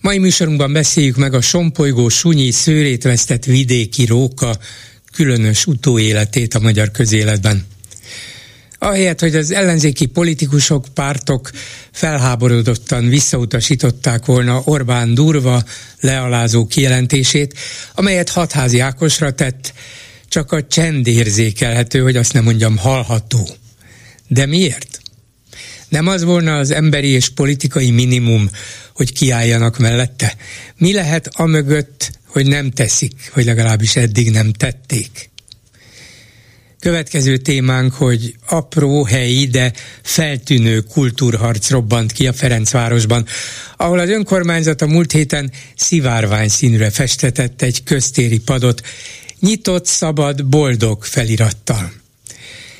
Mai műsorunkban beszéljük meg a Sompolygó sunyi szőrét vesztett vidéki róka különös utóéletét a magyar közéletben. Ahelyett, hogy az ellenzéki politikusok, pártok felháborodottan visszautasították volna Orbán durva, lealázó kijelentését, amelyet hatházi Ákosra tett, csak a csend érzékelhető, hogy azt nem mondjam hallható. De miért? Nem az volna az emberi és politikai minimum, hogy kiálljanak mellette? Mi lehet amögött, hogy nem teszik, vagy legalábbis eddig nem tették? Következő témánk, hogy apró, helyi, de feltűnő kultúrharc robbant ki a Ferencvárosban, ahol az önkormányzat a múlt héten szivárvány színűre festetett egy köztéri padot, nyitott, szabad, boldog felirattal.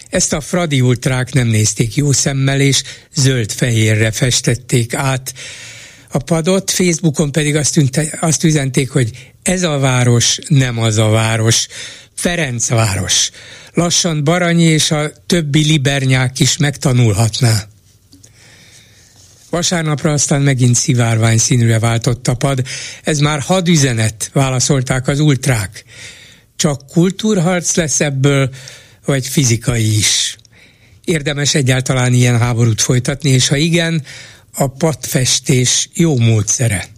Ezt a Fradi ultrák nem nézték jó szemmel, és zöld-fehérre festették át a padot, Facebookon pedig azt, tűnte, azt üzenték, hogy ez a város nem az a város, Ferencváros. Lassan Baranyi és a többi libernyák is megtanulhatná. Vasárnapra aztán megint szivárvány színűre váltott a pad. Ez már hadüzenet, válaszolták az ultrák. Csak kultúrharc lesz ebből, vagy fizikai is. Érdemes egyáltalán ilyen háborút folytatni, és ha igen, a patfestés jó módszere.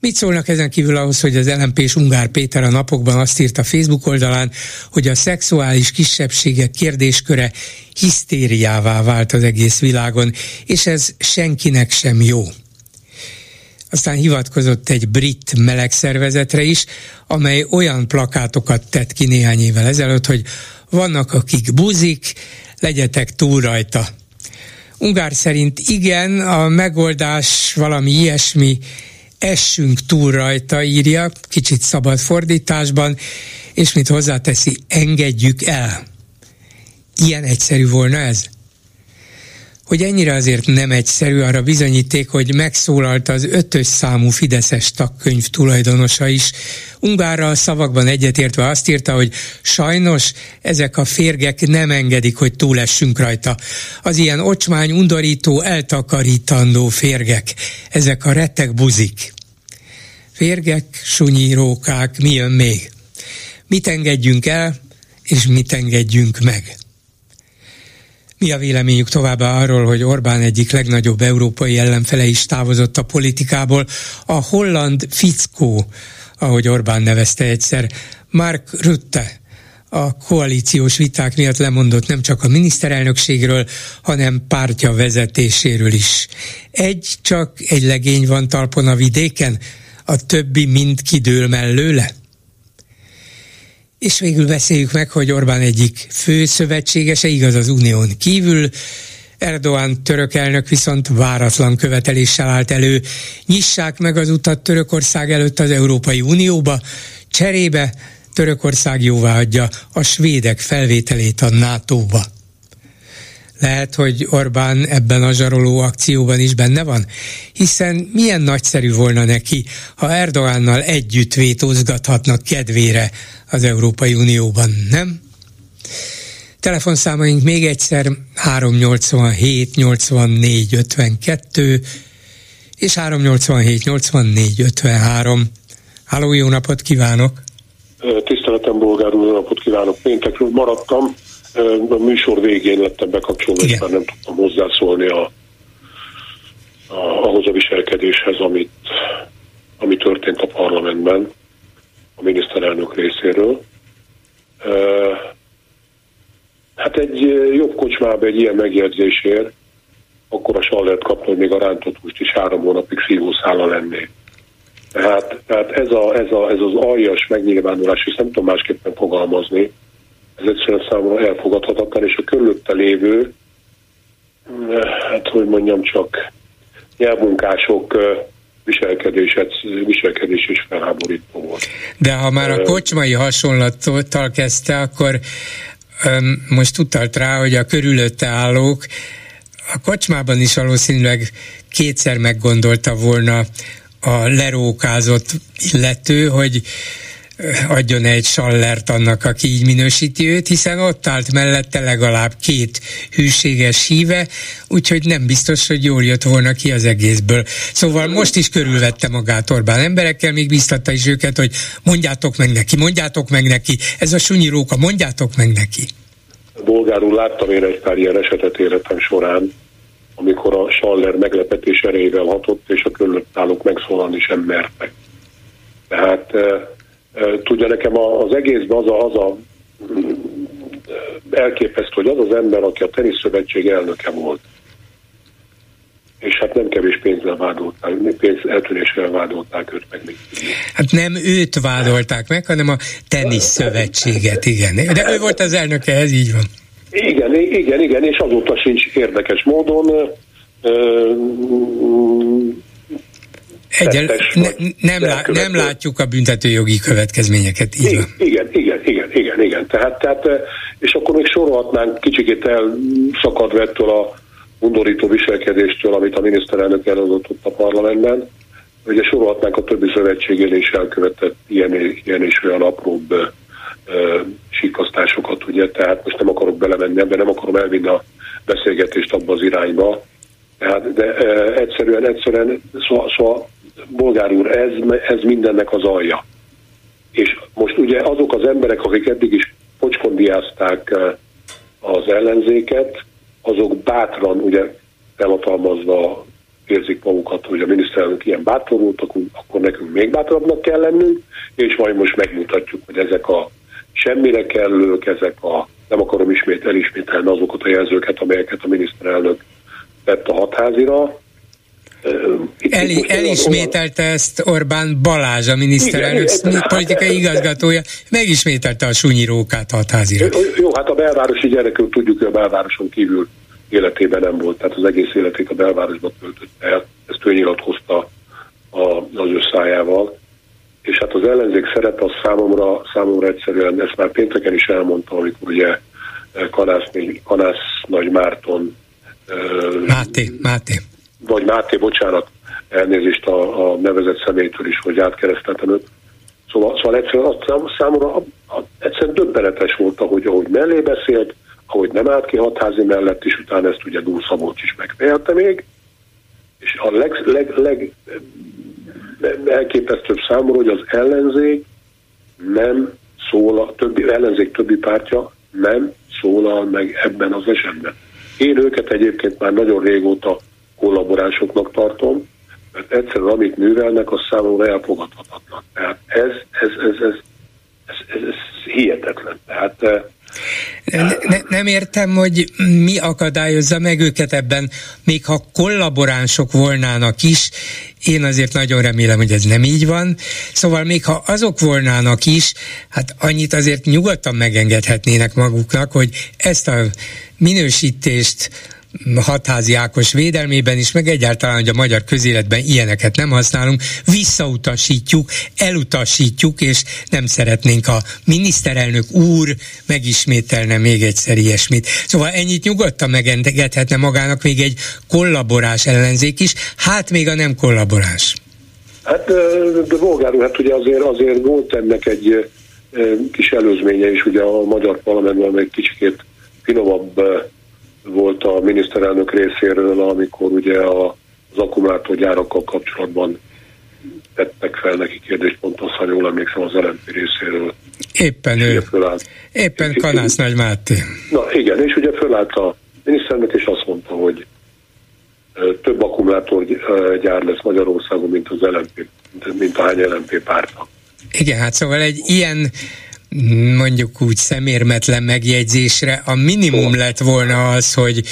Mit szólnak ezen kívül ahhoz, hogy az lmp Ungár Péter a napokban azt írta Facebook oldalán, hogy a szexuális kisebbségek kérdésköre hisztériává vált az egész világon, és ez senkinek sem jó. Aztán hivatkozott egy brit melegszervezetre is, amely olyan plakátokat tett ki néhány évvel ezelőtt, hogy vannak, akik buzik, legyetek túl rajta. Ungár szerint igen, a megoldás valami ilyesmi, essünk túl rajta, írja, kicsit szabad fordításban, és mit hozzáteszi, engedjük el. Ilyen egyszerű volna ez? Hogy ennyire azért nem egyszerű arra bizonyíték, hogy megszólalt az ötös számú Fideszes tagkönyv tulajdonosa is. Ungárral szavakban egyetértve azt írta, hogy sajnos ezek a férgek nem engedik, hogy túlessünk rajta. Az ilyen ocsmány, undorító, eltakarítandó férgek, ezek a retek buzik. Férgek, sunyírókák, mi jön még? Mit engedjünk el, és mit engedjünk meg? Mi a véleményük továbbá arról, hogy Orbán egyik legnagyobb európai ellenfele is távozott a politikából? A holland fickó, ahogy Orbán nevezte egyszer, Mark Rutte, a koalíciós viták miatt lemondott nem csak a miniszterelnökségről, hanem pártja vezetéséről is. Egy csak egy legény van talpon a vidéken, a többi mind kidől mellőle? És végül beszéljük meg, hogy Orbán egyik fő szövetségese, igaz az unión kívül, Erdoğan török elnök viszont váratlan követeléssel állt elő. Nyissák meg az utat Törökország előtt az Európai Unióba, cserébe Törökország jóvá adja a svédek felvételét a NATO-ba. Lehet, hogy Orbán ebben a zsaroló akcióban is benne van, hiszen milyen nagyszerű volna neki, ha Erdoánnal együtt vétózgathatnak kedvére az Európai Unióban, nem? Telefonszámaink még egyszer 387 84 52 és 387 84 53. Háló, jó napot kívánok! Tiszteletem, bolgár úr, napot kívánok! Péntekről maradtam, a műsor végén lettem bekapcsolva, és már nem tudtam hozzászólni a, a, ahhoz a viselkedéshez, amit, ami történt a parlamentben a miniszterelnök részéről. Hát egy jobb kocsmába egy ilyen megjegyzésért akkor a sallert kapni, hogy még a rántott húst is három hónapig szívószála lenné. Tehát, tehát ez, a, ez, a, ez az aljas megnyilvánulás, és nem tudom másképpen fogalmazni, ez egyszerűen számomra elfogadhatatlan, és a körülötte lévő, hát hogy mondjam csak, nyelvmunkások viselkedés, viselkedés is felháborító volt. De ha már a kocsmai hasonlattal kezdte, akkor most utalt rá, hogy a körülötte állók a kocsmában is valószínűleg kétszer meggondolta volna a lerókázott illető, hogy adjon egy sallert annak, aki így minősíti őt, hiszen ott állt mellette legalább két hűséges híve, úgyhogy nem biztos, hogy jól jött volna ki az egészből. Szóval most is körülvette magát Orbán emberekkel, még biztatta is őket, hogy mondjátok meg neki, mondjátok meg neki, ez a sunyi róka, mondjátok meg neki. Bolgárul láttam én egy pár ilyen esetet életem során, amikor a Saller meglepetés erejével hatott, és a körülött állók megszólalni sem mertek. Tehát tudja nekem az egészben az a, az a elképesztő, hogy az az ember, aki a teniszszövetség elnöke volt, és hát nem kevés pénzzel vádolták, pénz eltűnéssel vádolták őt meg még. Hát nem őt vádolták meg, hanem a teniszszövetséget, igen. De ő volt az elnöke, ez így van. Igen, igen, igen, és azóta sincs érdekes módon Egyel, ne, nem, lá, nem látjuk a büntetőjogi következményeket. Így igen, van. igen, igen, igen, igen, igen. Tehát, tehát, és akkor még sorolhatnánk kicsikét elszakadva ettől a undorító viselkedéstől, amit a miniszterelnök elhozott ott a parlamentben. Ugye sorolhatnánk a többi szövetségén is elkövetett ilyen, ilyen és olyan apróbb ö, sikasztásokat, ugye, tehát most nem akarok belemenni ebbe, nem akarom elvinni a beszélgetést abba az irányba, tehát, de ö, egyszerűen, egyszerűen, szóval, szóval bolgár úr, ez, ez mindennek az alja. És most ugye azok az emberek, akik eddig is pocskondiázták az ellenzéket, azok bátran, ugye felhatalmazva érzik magukat, hogy a miniszterelnök ilyen bátor volt, akkor nekünk még bátrabbnak kell lennünk, és majd most megmutatjuk, hogy ezek a semmire kellők, ezek a, nem akarom ismét elismételni azokat a jelzőket, amelyeket a miniszterelnök tett a hatházira, El, elismételte ezt Orbán Balázs, a miniszterelnök politikai igazgatója, megismételte a sunyi rókát hatházira. Jó, hát a belvárosi gyerekünk tudjuk, hogy a belvároson kívül életében nem volt, tehát az egész életét a belvárosban töltötte el, ezt ő nyilatkozta az ő szájával és hát az ellenzék szerepe az számomra, számomra egyszerűen, ezt már pénteken is elmondtam, amikor ugye eh, Kanász, Kanász Nagy Márton Máté, Máté. Vagy Máté, bocsánat, elnézést a, a nevezett személytől is, hogy átkereszteltem őt. Szóval, szóval egyszerűen azt számomra egyszerűen döbbenetes volt, ahogy, ahogy mellé beszélt, ahogy nem állt ki hatházi mellett, és utána ezt ugye Dúl Szabolcs is megfejelte még, és a leg, leg, leg elképesztőbb számomra, hogy az ellenzék nem szólal, többi, ellenzék többi pártja nem szólal meg ebben az esetben. Én őket egyébként már nagyon régóta kollaborásoknak tartom, mert egyszerűen amit művelnek, az számomra elfogadhatatlan. Tehát ez, ez, ez, ez, ez, ez, ez hihetetlen. Tehát eh, ne, nem értem, hogy mi akadályozza meg őket ebben, még ha kollaboránsok volnának is, én azért nagyon remélem, hogy ez nem így van. Szóval még ha azok volnának is, hát annyit azért nyugodtan megengedhetnének maguknak, hogy ezt a minősítést hatházi Ákos védelmében is, meg egyáltalán, hogy a magyar közéletben ilyeneket nem használunk, visszautasítjuk, elutasítjuk, és nem szeretnénk a miniszterelnök úr megismételne még egyszer ilyesmit. Szóval ennyit nyugodtan megengedhetne magának még egy kollaborás ellenzék is, hát még a nem kollaborás. Hát, de Bolgár hát ugye azért, azért volt ennek egy kis előzménye is, ugye a magyar parlamentben egy kicsit finomabb volt a miniszterelnök részéről, amikor ugye a, az akkumulátorgyárakkal kapcsolatban tettek fel neki kérdést, pont azt, ha jól emlékszem, az LNP részéről. Éppen ő. Fölállt. Éppen Kanász Nagy Máté. Na igen, és ugye fölállt a miniszterelnök, és azt mondta, hogy több akkumulátorgyár lesz Magyarországon, mint az LNP, mint a hány LNP párta. Igen, hát szóval egy ilyen mondjuk úgy szemérmetlen megjegyzésre a minimum lett volna az, hogy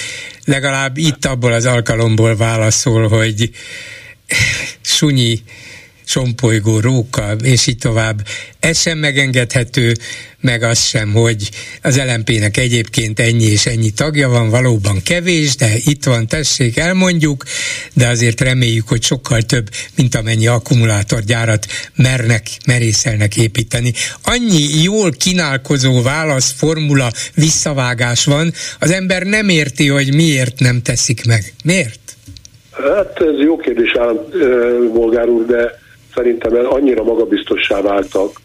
legalább itt abból az alkalomból válaszol, hogy sunyi sompolygó, róka, és így tovább. Ez sem megengedhető, meg az sem, hogy az LMP-nek egyébként ennyi és ennyi tagja van, valóban kevés, de itt van, tessék, elmondjuk, de azért reméljük, hogy sokkal több, mint amennyi akkumulátorgyárat mernek, merészelnek építeni. Annyi jól kínálkozó válasz, formula, visszavágás van, az ember nem érti, hogy miért nem teszik meg. Miért? Hát ez jó kérdés, állam, bolgár úr, de szerintem annyira magabiztossá váltak,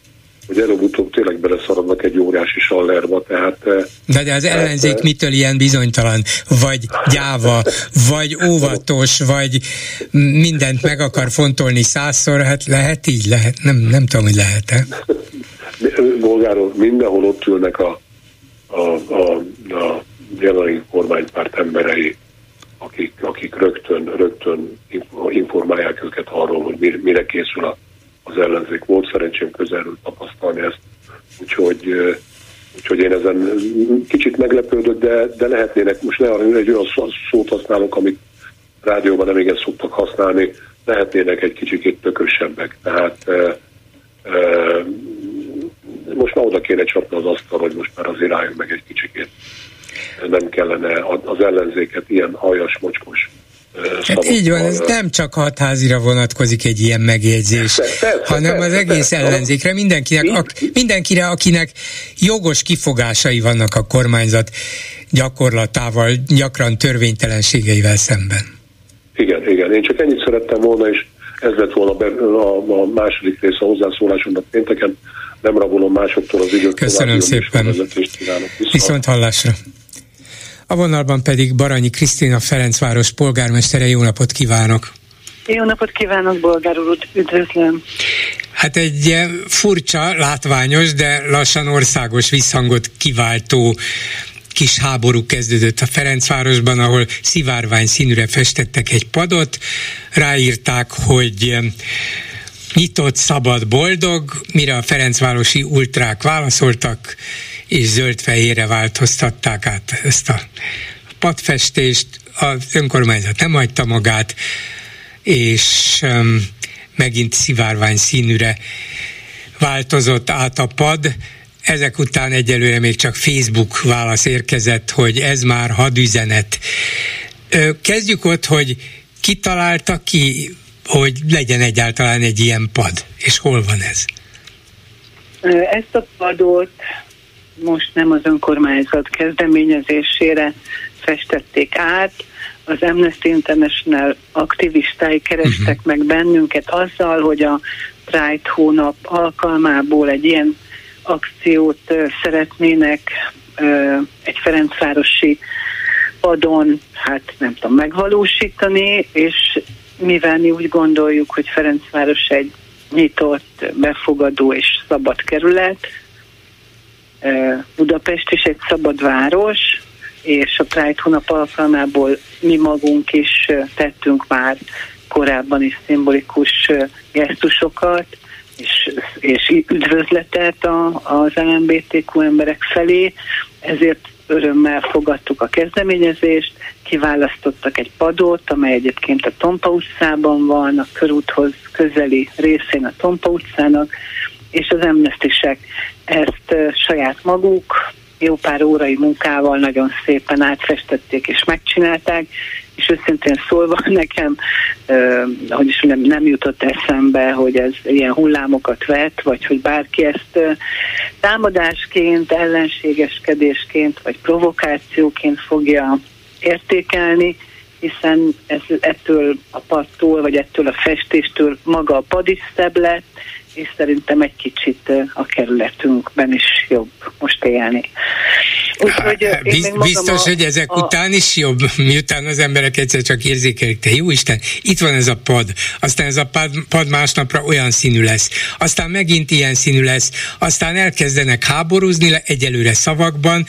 hogy előbb-utóbb tényleg beleszaradnak egy óriási sallerba, tehát... De, de az tehát, ellenzék mitől ilyen bizonytalan, vagy gyáva, vagy óvatos, vagy mindent meg akar fontolni százszor, hát lehet így, lehet, nem, nem tudom, hogy lehet-e. Bolgáról mindenhol ott ülnek a, a, a, a jelenlegi kormánypárt emberei, akik, akik rögtön, rögtön informálják őket arról, hogy mire készül az ellenzék. Volt szerencsém közelről tapasztalni ezt, úgyhogy, úgyhogy én ezen kicsit meglepődök, de, de lehetnének, most ne egy olyan szót használok, amit rádióban nem igen szoktak használni, lehetnének egy kicsit tökösebbek. Tehát e, e, most már oda kéne csapni az asztal, hogy most már azért álljunk meg egy kicsikét nem kellene az ellenzéket ilyen aljas, mocskos Hát így van, ez nem csak hatházira vonatkozik egy ilyen megjegyzés, persze, persze, hanem persze, az egész ellenzékre, mindenkinek, ak, mindenkire, akinek jogos kifogásai vannak a kormányzat gyakorlatával, gyakran törvénytelenségeivel szemben. Igen, igen, én csak ennyit szerettem volna, és ez lett volna be, a, a második része a hozzászólásomnak pénteken, nem rabolom másoktól az időt. Köszönöm szépen. Viszont hallásra. A vonalban pedig Baranyi Krisztina Ferencváros polgármestere. Jó napot kívánok! Jó napot kívánok, bolgár úr, üdvözlöm! Hát egy furcsa, látványos, de lassan országos visszhangot kiváltó kis háború kezdődött a Ferencvárosban, ahol szivárvány színűre festettek egy padot, ráírták, hogy nyitott, szabad, boldog, mire a Ferencvárosi ultrák válaszoltak, és zöld-fehérre változtatták át ezt a padfestést. Az önkormányzat nem hagyta magát, és um, megint szivárvány színűre változott át a pad. Ezek után egyelőre még csak Facebook válasz érkezett, hogy ez már hadüzenet. Kezdjük ott, hogy kitalálta ki, hogy legyen egyáltalán egy ilyen pad, és hol van ez? Ezt a padot most nem az önkormányzat kezdeményezésére festették át, az Amnesty International aktivistái kerestek uh-huh. meg bennünket azzal, hogy a Pride hónap alkalmából egy ilyen akciót szeretnének egy Ferencvárosi padon, hát nem tudom, megvalósítani, és mivel mi úgy gondoljuk, hogy Ferencváros egy nyitott, befogadó és szabad kerület, Budapest is egy szabad város, és a Pride hónap alkalmából mi magunk is tettünk már korábban is szimbolikus gesztusokat, és, és üdvözletet a, az LMBTQ emberek felé, ezért örömmel fogadtuk a kezdeményezést, kiválasztottak egy padot, amely egyébként a Tompa utcában van, a körúthoz közeli részén a Tompa utcának, és az amnestisek ezt saját maguk jó pár órai munkával nagyon szépen átfestették és megcsinálták, és őszintén szólva nekem, hogy is nem, nem jutott eszembe, hogy ez ilyen hullámokat vet, vagy hogy bárki ezt támadásként, ellenségeskedésként, vagy provokációként fogja értékelni, hiszen ez, ettől a pattól, vagy ettől a festéstől maga a pad is szebb lett, és szerintem egy kicsit a kerületünkben is jobb most élni. Úgyhogy Biz, biztos, a, hogy ezek a, után is jobb, miután az emberek egyszer csak érzékelik, te jó Isten, itt van ez a pad, aztán ez a pad, pad másnapra olyan színű lesz, aztán megint ilyen színű lesz, aztán elkezdenek háborúzni egyelőre szavakban.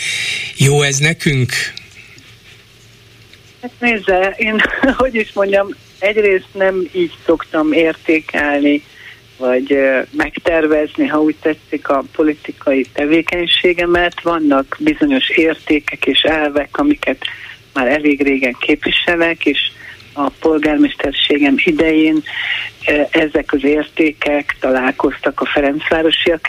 Jó ez nekünk? Hát nézze, én, hogy is mondjam, egyrészt nem így szoktam értékelni vagy megtervezni, ha úgy tetszik, a politikai tevékenységemet. Vannak bizonyos értékek és elvek, amiket már elég régen képviselek, és a polgármesterségem idején ezek az értékek találkoztak a Ferencvárosiak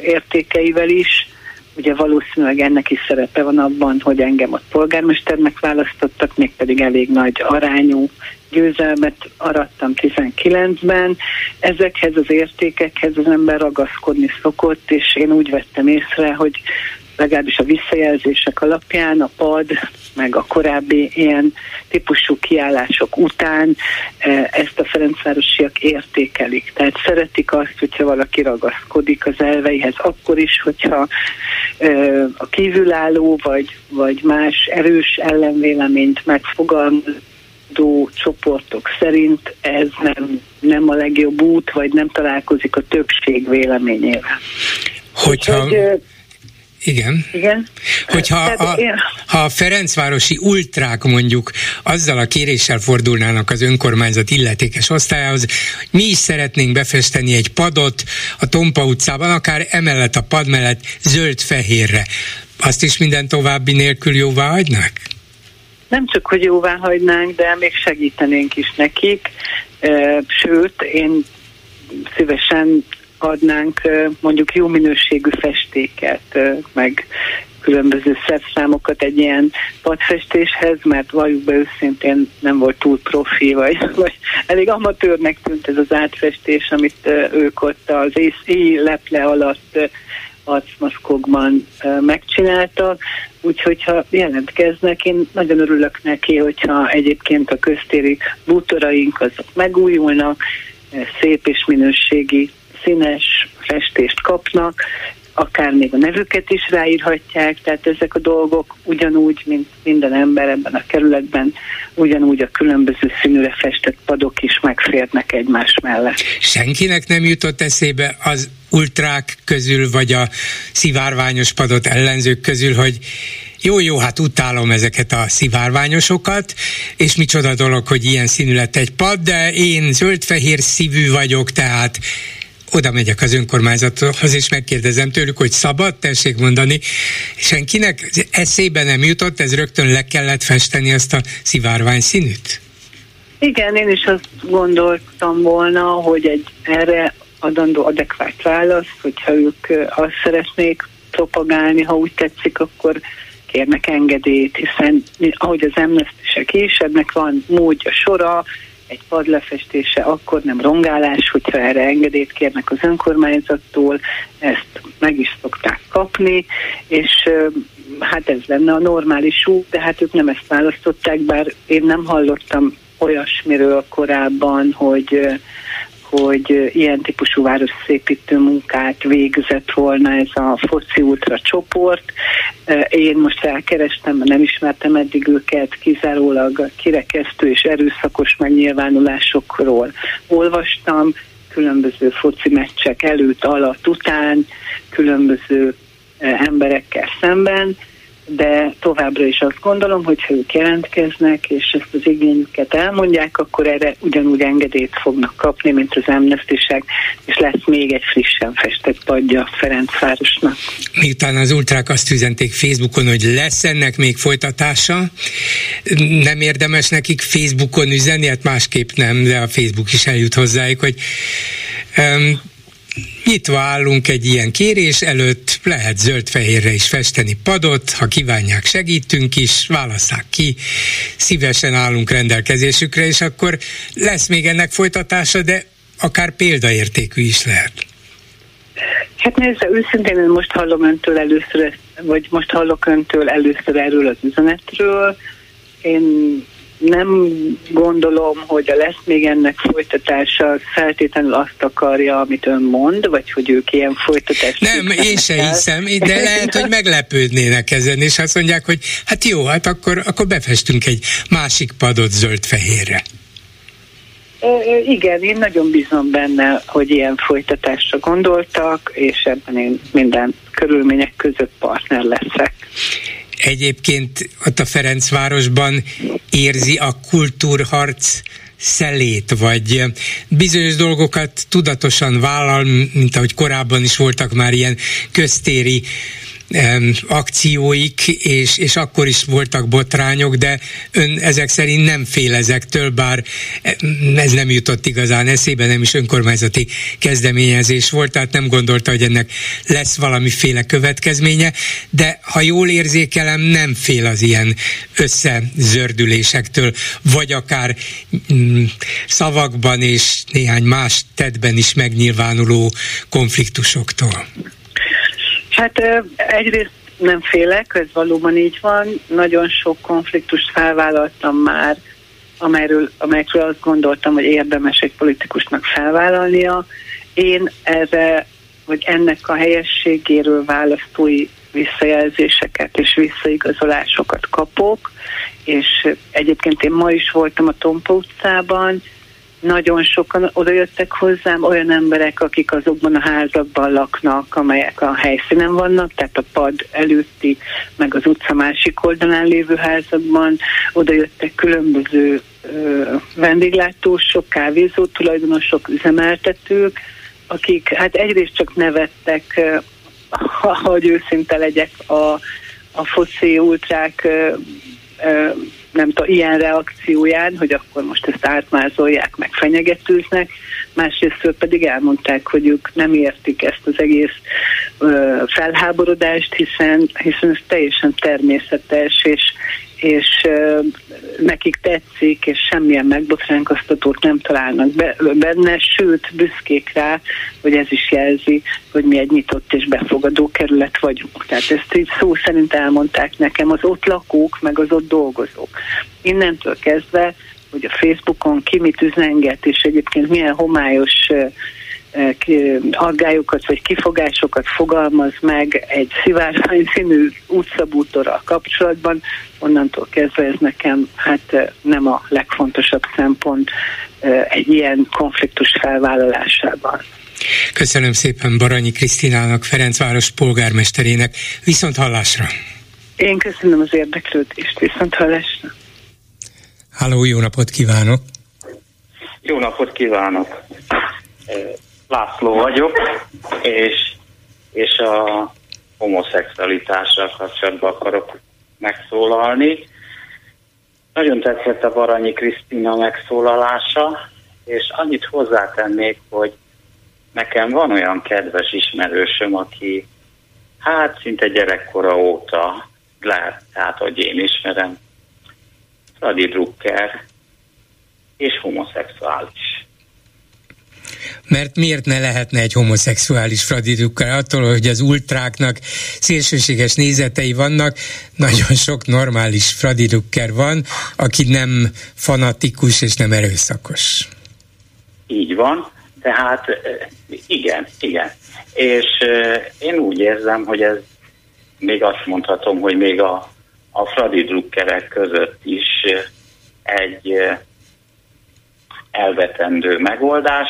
értékeivel is, Ugye valószínűleg ennek is szerepe van abban, hogy engem ott polgármesternek választottak, mégpedig elég nagy arányú győzelmet arattam 19-ben. Ezekhez az értékekhez az ember ragaszkodni szokott, és én úgy vettem észre, hogy legalábbis a visszajelzések alapján a pad, meg a korábbi ilyen típusú kiállások után e, ezt a Ferencvárosiak értékelik. Tehát szeretik azt, hogyha valaki ragaszkodik az elveihez, akkor is, hogyha e, a kívülálló vagy, vagy más erős ellenvéleményt megfogalmazó csoportok szerint ez nem, nem a legjobb út, vagy nem találkozik a többség véleményével. Hogyha... Úgyhogy, igen. Igen. Hogyha a, ha a Ferencvárosi ultrák mondjuk azzal a kéréssel fordulnának az önkormányzat illetékes osztályához, mi is szeretnénk befesteni egy padot a Tompa utcában, akár emellett a pad mellett zöld-fehérre. Azt is minden további nélkül jóvá hagynák? Nem csak, hogy jóvá hagynánk, de még segítenénk is nekik. Sőt, én szívesen adnánk mondjuk jó minőségű festéket, meg különböző szerszámokat egy ilyen padfestéshez, mert valljuk be őszintén nem volt túl profi, vagy, vagy elég amatőrnek tűnt ez az átfestés, amit ők ott az éj leple alatt arcmaszkokban megcsináltak, úgyhogy ha jelentkeznek, én nagyon örülök neki, hogyha egyébként a köztéri bútoraink azok megújulnak, szép és minőségi színes festést kapnak, akár még a nevüket is ráírhatják, tehát ezek a dolgok ugyanúgy, mint minden ember ebben a kerületben, ugyanúgy a különböző színűre festett padok is megférnek egymás mellett. Senkinek nem jutott eszébe az ultrák közül, vagy a szivárványos padot ellenzők közül, hogy jó, jó, hát utálom ezeket a szivárványosokat, és micsoda dolog, hogy ilyen színű lett egy pad, de én zöld-fehér szívű vagyok, tehát oda megyek az önkormányzathoz, és megkérdezem tőlük, hogy szabad, tessék mondani. Senkinek eszébe nem jutott, ez rögtön le kellett festeni azt a szivárvány színűt? Igen, én is azt gondoltam volna, hogy egy erre adandó adekvát válasz, hogyha ők azt szeretnék propagálni, ha úgy tetszik, akkor kérnek engedélyt, hiszen ahogy az amnestisek is, ennek van módja sora, egy pad lefestése akkor nem rongálás, hogyha erre engedélyt kérnek az önkormányzattól, ezt meg is szokták kapni, és hát ez lenne a normális út, de hát ők nem ezt választották, bár én nem hallottam olyasmiről korábban, hogy hogy ilyen típusú városszépítő munkát végzett volna ez a foci ultra csoport. Én most felkerestem, mert nem ismertem eddig őket, kizárólag kirekesztő és erőszakos megnyilvánulásokról olvastam, különböző foci meccsek előtt, alatt, után, különböző emberekkel szemben, de továbbra is azt gondolom, hogy ha ők jelentkeznek, és ezt az igényüket elmondják, akkor erre ugyanúgy engedélyt fognak kapni, mint az amnestisek, és lesz még egy frissen festett padja Ferencvárosnak. Miután az ultrák azt üzenték Facebookon, hogy lesz ennek még folytatása, nem érdemes nekik Facebookon üzenni, hát másképp nem, de a Facebook is eljut hozzájuk, hogy um, Nyitva állunk egy ilyen kérés előtt, lehet zöld-fehérre is festeni padot, ha kívánják segítünk is, válasszák ki, szívesen állunk rendelkezésükre, és akkor lesz még ennek folytatása, de akár példaértékű is lehet. Hát nézze, őszintén én most hallom öntől először, vagy most hallok öntől először erről az üzenetről. Én nem gondolom, hogy a lesz még ennek folytatása feltétlenül azt akarja, amit ön mond, vagy hogy ők ilyen folytatást... Nem, én se hiszem, de lehet, hogy meglepődnének ezen, és azt mondják, hogy hát jó, hát akkor, akkor befestünk egy másik padot zöld-fehérre. Igen, én nagyon bízom benne, hogy ilyen folytatásra gondoltak, és ebben én minden körülmények között partner leszek egyébként ott a Ferencvárosban érzi a kultúrharc szelét, vagy bizonyos dolgokat tudatosan vállal, mint ahogy korábban is voltak már ilyen köztéri akcióik, és, és akkor is voltak botrányok, de ön ezek szerint nem fél ezektől, bár ez nem jutott igazán eszébe, nem is önkormányzati kezdeményezés volt, tehát nem gondolta, hogy ennek lesz valamiféle következménye, de ha jól érzékelem, nem fél az ilyen összezördülésektől, vagy akár mm, szavakban és néhány más tedben is megnyilvánuló konfliktusoktól. Hát egyrészt nem félek, ez valóban így van. Nagyon sok konfliktust felvállaltam már, amelyről, amelyekről azt gondoltam, hogy érdemes egy politikusnak felvállalnia. Én erre, vagy ennek a helyességéről választói visszajelzéseket és visszaigazolásokat kapok, és egyébként én ma is voltam a Tompa utcában, nagyon sokan odajöttek hozzám, olyan emberek, akik azokban a házakban laknak, amelyek a helyszínen vannak, tehát a pad előtti, meg az utca másik oldalán lévő házakban, odajöttek különböző ö, vendéglátósok, kávézó tulajdonosok, üzemeltetők, akik hát egyrészt csak nevettek, ha, hogy őszinte legyek, a, a foszé ultrák nem tudom, ilyen reakcióján, hogy akkor most ezt átmázolják, meg fenyegetőznek, másrészt pedig elmondták, hogy ők nem értik ezt az egész ö, felháborodást, hiszen, hiszen ez teljesen természetes, és, és nekik tetszik, és semmilyen megbotránkoztatót nem találnak benne, sőt, büszkék rá, hogy ez is jelzi, hogy mi egy nyitott és befogadó kerület vagyunk. Tehát ezt így szó szerint elmondták nekem az ott lakók, meg az ott dolgozók. Innentől kezdve, hogy a Facebookon ki mit üzenget, és egyébként milyen homályos aggályokat vagy kifogásokat fogalmaz meg egy szivárvány színű utcabútorral kapcsolatban, onnantól kezdve ez nekem hát nem a legfontosabb szempont egy ilyen konfliktus felvállalásában. Köszönöm szépen Baranyi Krisztinának, Ferencváros polgármesterének. Viszont hallásra! Én köszönöm az érdeklődést, viszont hallásra! Háló, jó napot kívánok! Jó napot kívánok! László vagyok, és, és a homoszexualitással kapcsolatban akarok megszólalni. Nagyon tetszett a Baranyi Krisztina megszólalása, és annyit hozzátennék, hogy nekem van olyan kedves ismerősöm, aki hát szinte gyerekkora óta lehet, tehát hogy én ismerem, Fradi Drucker, és homoszexuális. Mert miért ne lehetne egy homoszexuális Fradi Drucker? Attól, hogy az ultráknak szélsőséges nézetei vannak, nagyon sok normális Fradi Drucker van, aki nem fanatikus és nem erőszakos. Így van, tehát igen, igen. És én úgy érzem, hogy ez még azt mondhatom, hogy még a, a Fradi Druckerek között is egy elvetendő megoldás.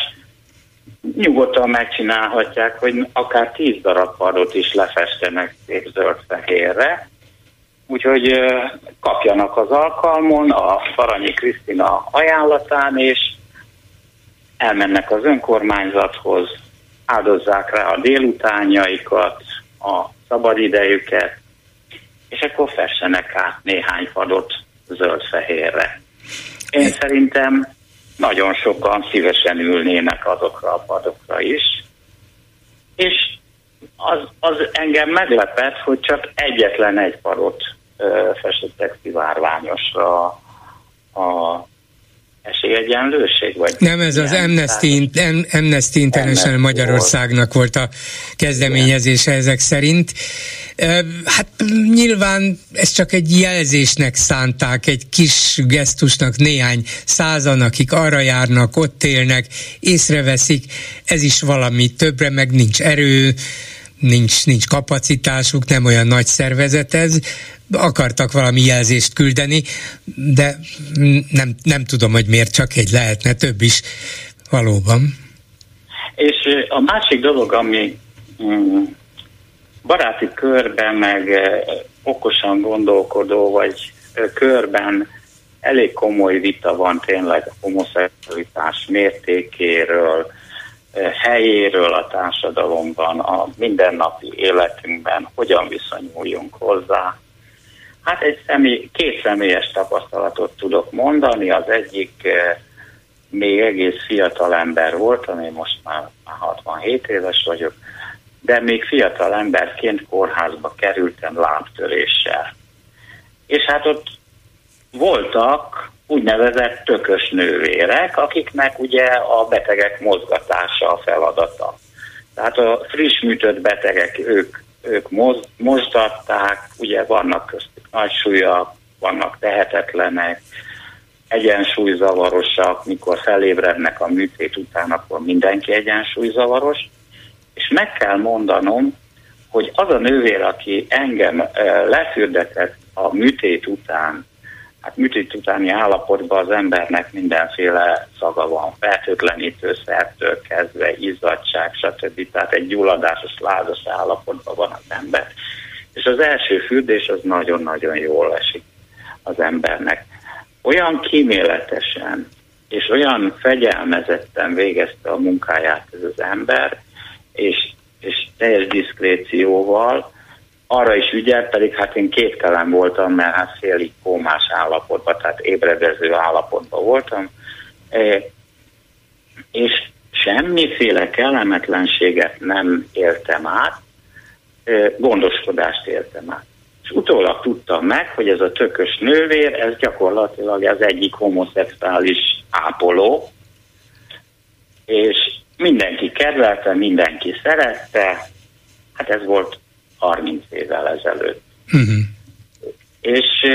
Nyugodtan megcsinálhatják, hogy akár tíz darab padot is lefestenek szép zöld-fehérre, úgyhogy kapjanak az alkalmon a Faranyi Krisztina ajánlatán, és elmennek az önkormányzathoz, áldozzák rá a délutánjaikat, a szabadidejüket, és akkor fessenek át néhány padot zöld-fehérre. Én szerintem nagyon sokan szívesen ülnének azokra a padokra is, és az, az engem meglepett, hogy csak egyetlen egy padot festettek szivárványosra a esélyegyenlőség? Vagy nem, ez az Amnesty, Amnesty International Magyarországnak volt a kezdeményezése ezek szerint. Hát nyilván ez csak egy jelzésnek szánták, egy kis gesztusnak néhány százan, akik arra járnak, ott élnek, észreveszik, ez is valami többre, meg nincs erő, nincs, nincs kapacitásuk, nem olyan nagy szervezet ez, akartak valami jelzést küldeni, de nem, nem tudom, hogy miért csak egy lehetne, több is valóban. És a másik dolog, ami mm, baráti körben, meg okosan gondolkodó, vagy körben elég komoly vita van tényleg a homoszexualitás mértékéről, helyéről a társadalomban, a mindennapi életünkben, hogyan viszonyuljunk hozzá. Hát egy személy, két személyes tapasztalatot tudok mondani. Az egyik még egész fiatal ember volt, ami most már 67 éves vagyok, de még fiatal emberként kórházba kerültem lábtöréssel. És hát ott voltak úgynevezett tökös nővérek, akiknek ugye a betegek mozgatása a feladata. Tehát a friss műtött betegek, ők, ők moz, ugye vannak köztük nagy súlyak, vannak tehetetlenek, egyensúlyzavarosak, mikor felébrednek a műtét után, akkor mindenki egyensúlyzavaros, és meg kell mondanom, hogy az a nővér, aki engem lefürdetett a műtét után, hát műtét utáni állapotban az embernek mindenféle szaga van, fertőtlenítőszertől kezdve, izzadság, stb. Tehát egy gyulladásos, lázas állapotban van az ember. És az első fürdés az nagyon-nagyon jól esik az embernek. Olyan kíméletesen és olyan fegyelmezetten végezte a munkáját ez az ember, és, és teljes diszkrécióval, arra is ügyelt, pedig hát én képtelen voltam, mert hát félig kómás állapotban, tehát ébredező állapotban voltam, e, és semmiféle kellemetlenséget nem éltem át, e, gondoskodást éltem át. És utólag tudtam meg, hogy ez a tökös nővér, ez gyakorlatilag az egyik homoszexuális ápoló, és mindenki kedvelte, mindenki szerette, hát ez volt 30 évvel ezelőtt. Uh-huh. És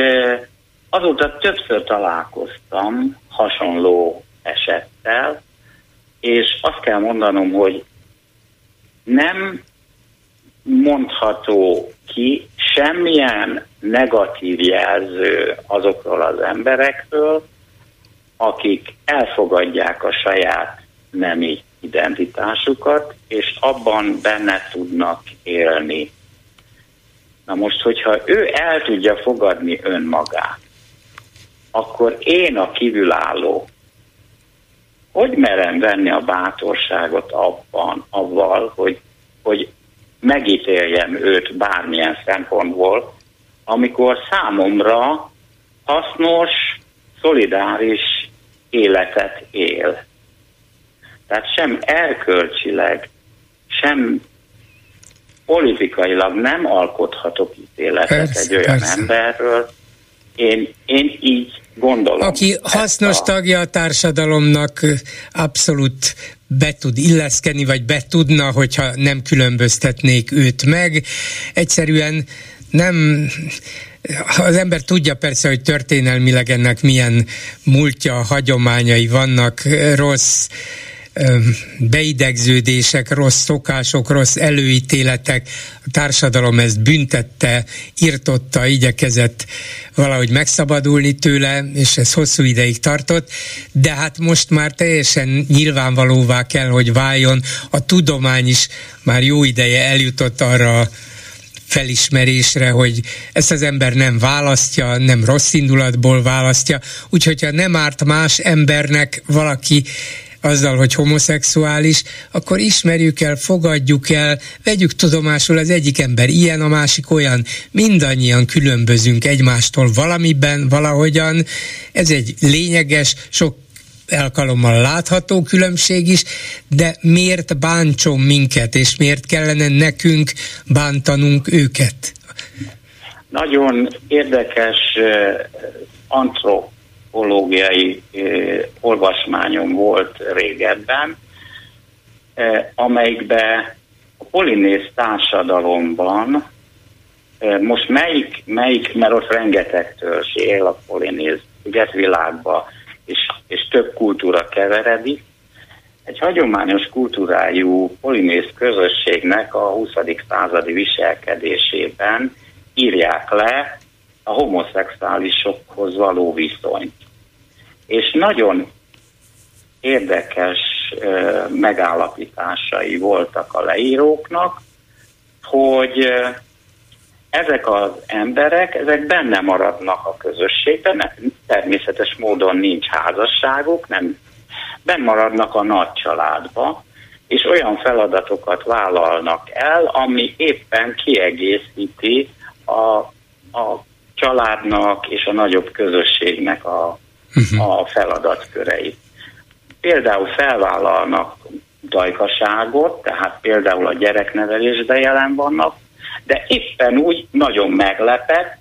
azóta többször találkoztam hasonló esettel, és azt kell mondanom, hogy nem mondható ki semmilyen negatív jelző azokról az emberekről, akik elfogadják a saját nemi identitásukat, és abban benne tudnak élni. Na most, hogyha ő el tudja fogadni önmagát, akkor én a kívülálló, hogy merem venni a bátorságot abban, avval, hogy, hogy megítéljem őt bármilyen szempontból, amikor számomra hasznos, szolidáris életet él. Tehát sem erkölcsileg, sem politikailag nem alkothatok ítéletet persze, egy olyan persze. emberről. Én, én így gondolom. Aki hasznos a... tagja a társadalomnak, abszolút be tud illeszkedni, vagy be tudna, hogyha nem különböztetnék őt meg. Egyszerűen nem az ember tudja persze, hogy történelmileg ennek milyen múltja, hagyományai vannak, rossz beidegződések, rossz szokások, rossz előítéletek, a társadalom ezt büntette, írtotta, igyekezett valahogy megszabadulni tőle, és ez hosszú ideig tartott, de hát most már teljesen nyilvánvalóvá kell, hogy váljon. A tudomány is már jó ideje eljutott arra felismerésre, hogy ezt az ember nem választja, nem rossz indulatból választja, úgyhogy ha nem árt más embernek valaki azzal, hogy homoszexuális, akkor ismerjük el, fogadjuk el, vegyük tudomásul az egyik ember ilyen, a másik olyan. Mindannyian különbözünk egymástól valamiben, valahogyan. Ez egy lényeges, sok alkalommal látható különbség is, de miért bántson minket, és miért kellene nekünk bántanunk őket? Nagyon érdekes uh, antro pszichológiai olvasmányom volt régebben, amelyikben a polinész társadalomban most melyik, melyik, mert ott rengeteg törzs él a polinéz világba, és, és több kultúra keveredik. Egy hagyományos kultúrájú polinész közösségnek a 20. századi viselkedésében írják le a homoszexuálisokhoz való viszonyt. És nagyon érdekes megállapításai voltak a leíróknak, hogy ezek az emberek, ezek benne maradnak a közösségben, természetes módon nincs házasságuk, nem benne maradnak a nagy családba, és olyan feladatokat vállalnak el, ami éppen kiegészíti a, a családnak és a nagyobb közösségnek a, uh-huh. a feladatköreit. Például felvállalnak dajkaságot, tehát például a gyereknevelésben jelen vannak, de éppen úgy nagyon meglepett,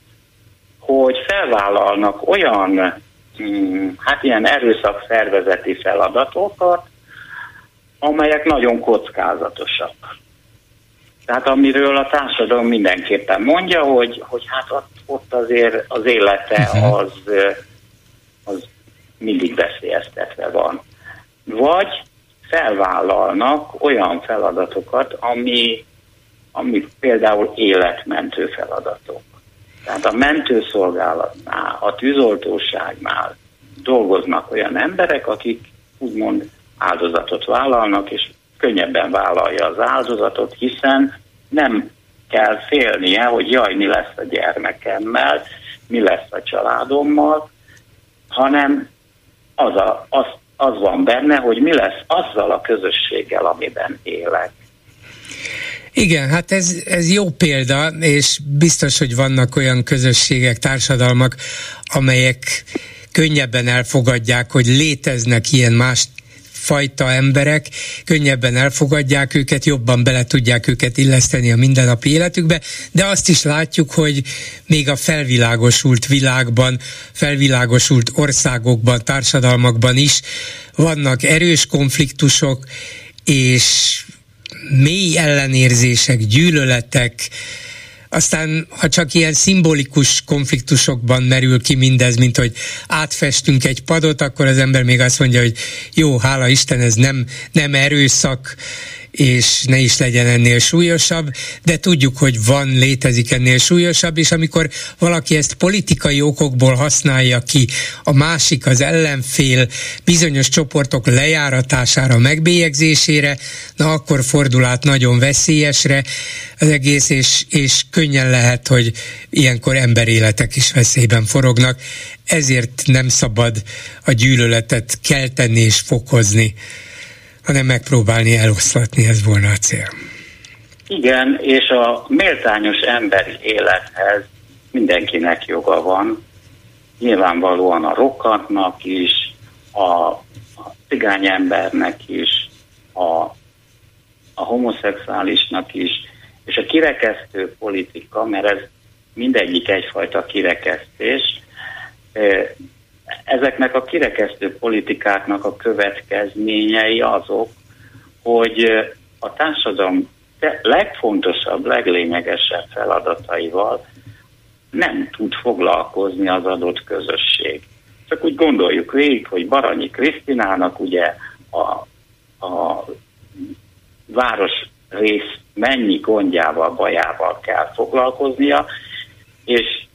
hogy felvállalnak olyan, mm, hát ilyen erőszak szervezeti feladatokat, amelyek nagyon kockázatosak. Tehát amiről a társadalom mindenképpen mondja, hogy, hogy hát ott, ott azért az élete az, az mindig veszélyeztetve van. Vagy felvállalnak olyan feladatokat, ami, ami például életmentő feladatok. Tehát a mentőszolgálatnál, a tűzoltóságnál dolgoznak olyan emberek, akik úgymond áldozatot vállalnak, és könnyebben vállalja az áldozatot, hiszen nem kell félnie, hogy jaj, mi lesz a gyermekemmel, mi lesz a családommal, hanem az, a, az, az van benne, hogy mi lesz azzal a közösséggel, amiben élek. Igen, hát ez, ez jó példa, és biztos, hogy vannak olyan közösségek, társadalmak, amelyek könnyebben elfogadják, hogy léteznek ilyen más fajta emberek, könnyebben elfogadják őket, jobban bele tudják őket illeszteni a mindennapi életükbe, de azt is látjuk, hogy még a felvilágosult világban, felvilágosult országokban, társadalmakban is vannak erős konfliktusok, és mély ellenérzések, gyűlöletek, aztán, ha csak ilyen szimbolikus konfliktusokban merül ki mindez, mint hogy átfestünk egy padot, akkor az ember még azt mondja, hogy jó, hála Isten, ez nem, nem erőszak, és ne is legyen ennél súlyosabb, de tudjuk, hogy van, létezik ennél súlyosabb, és amikor valaki ezt politikai okokból használja ki, a másik, az ellenfél bizonyos csoportok lejáratására, megbélyegzésére, na akkor fordul át nagyon veszélyesre az egész, és, és könnyen lehet, hogy ilyenkor emberéletek is veszélyben forognak, ezért nem szabad a gyűlöletet kelteni és fokozni hanem megpróbálni eloszlatni, ez volna a cél. Igen, és a méltányos emberi élethez mindenkinek joga van, nyilvánvalóan a rokkantnak is, a, a cigány embernek is, a, a homoszexuálisnak is, és a kirekesztő politika, mert ez mindegyik egyfajta kirekesztés, ezeknek a kirekesztő politikáknak a következményei azok, hogy a társadalom legfontosabb, leglényegesebb feladataival nem tud foglalkozni az adott közösség. Csak úgy gondoljuk végig, hogy Baranyi Krisztinának ugye a, a város rész mennyi gondjával, bajával kell foglalkoznia, és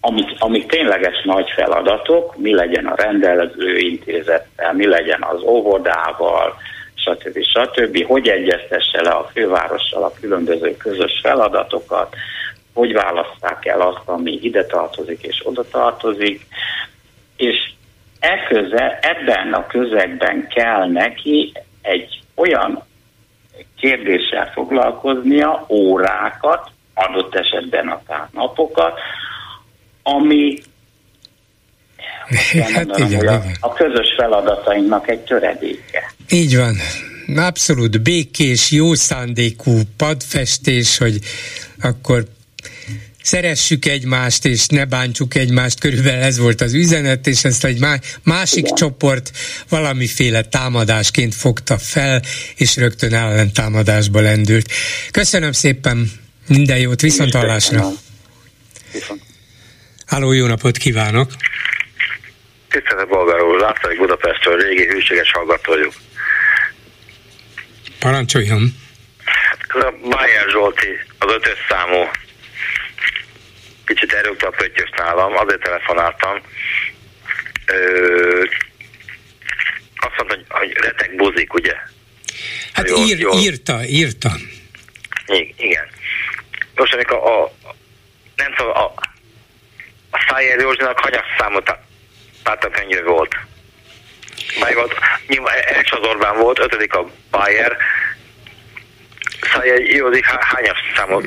amik, amik tényleges nagy feladatok, mi legyen a rendelező intézettel, mi legyen az óvodával, stb. stb. Hogy egyeztesse le a fővárossal a különböző közös feladatokat, hogy választák el azt, ami ide tartozik és oda tartozik, és e köze, ebben a közegben kell neki egy olyan kérdéssel foglalkoznia, órákat, adott esetben akár napokat, ami hát mondanom, igen, a, igen. a közös feladatainknak egy töredéke. Így van. Abszolút békés, jó szándékú padfestés, hogy akkor szeressük egymást, és ne bántsuk egymást, körülbelül ez volt az üzenet, és ezt egy másik Igen. csoport valamiféle támadásként fogta fel, és rögtön ellentámadásba lendült. Köszönöm szépen, minden jót, viszont hallásra. Viszont. Háló, jó napot kívánok! Tisztelt Bolgár úr, László Budapestről, régi hűséges hallgató vagyok. Parancsoljon! Ez a Bayer Zsolti, az ötös számú, kicsit elrúgta a pöttyös nálam, azért telefonáltam. Ö, azt mondta, hogy, hogy retek buzik, ugye? Hát jól, ír, jól. írta, írta. igen. Most amikor a, nem tudom, a Szájer Józsinak hanyas számú pártakönyve volt. Báj volt, első az Orbán volt, ötödik a Bayer, Jó, hányas számot?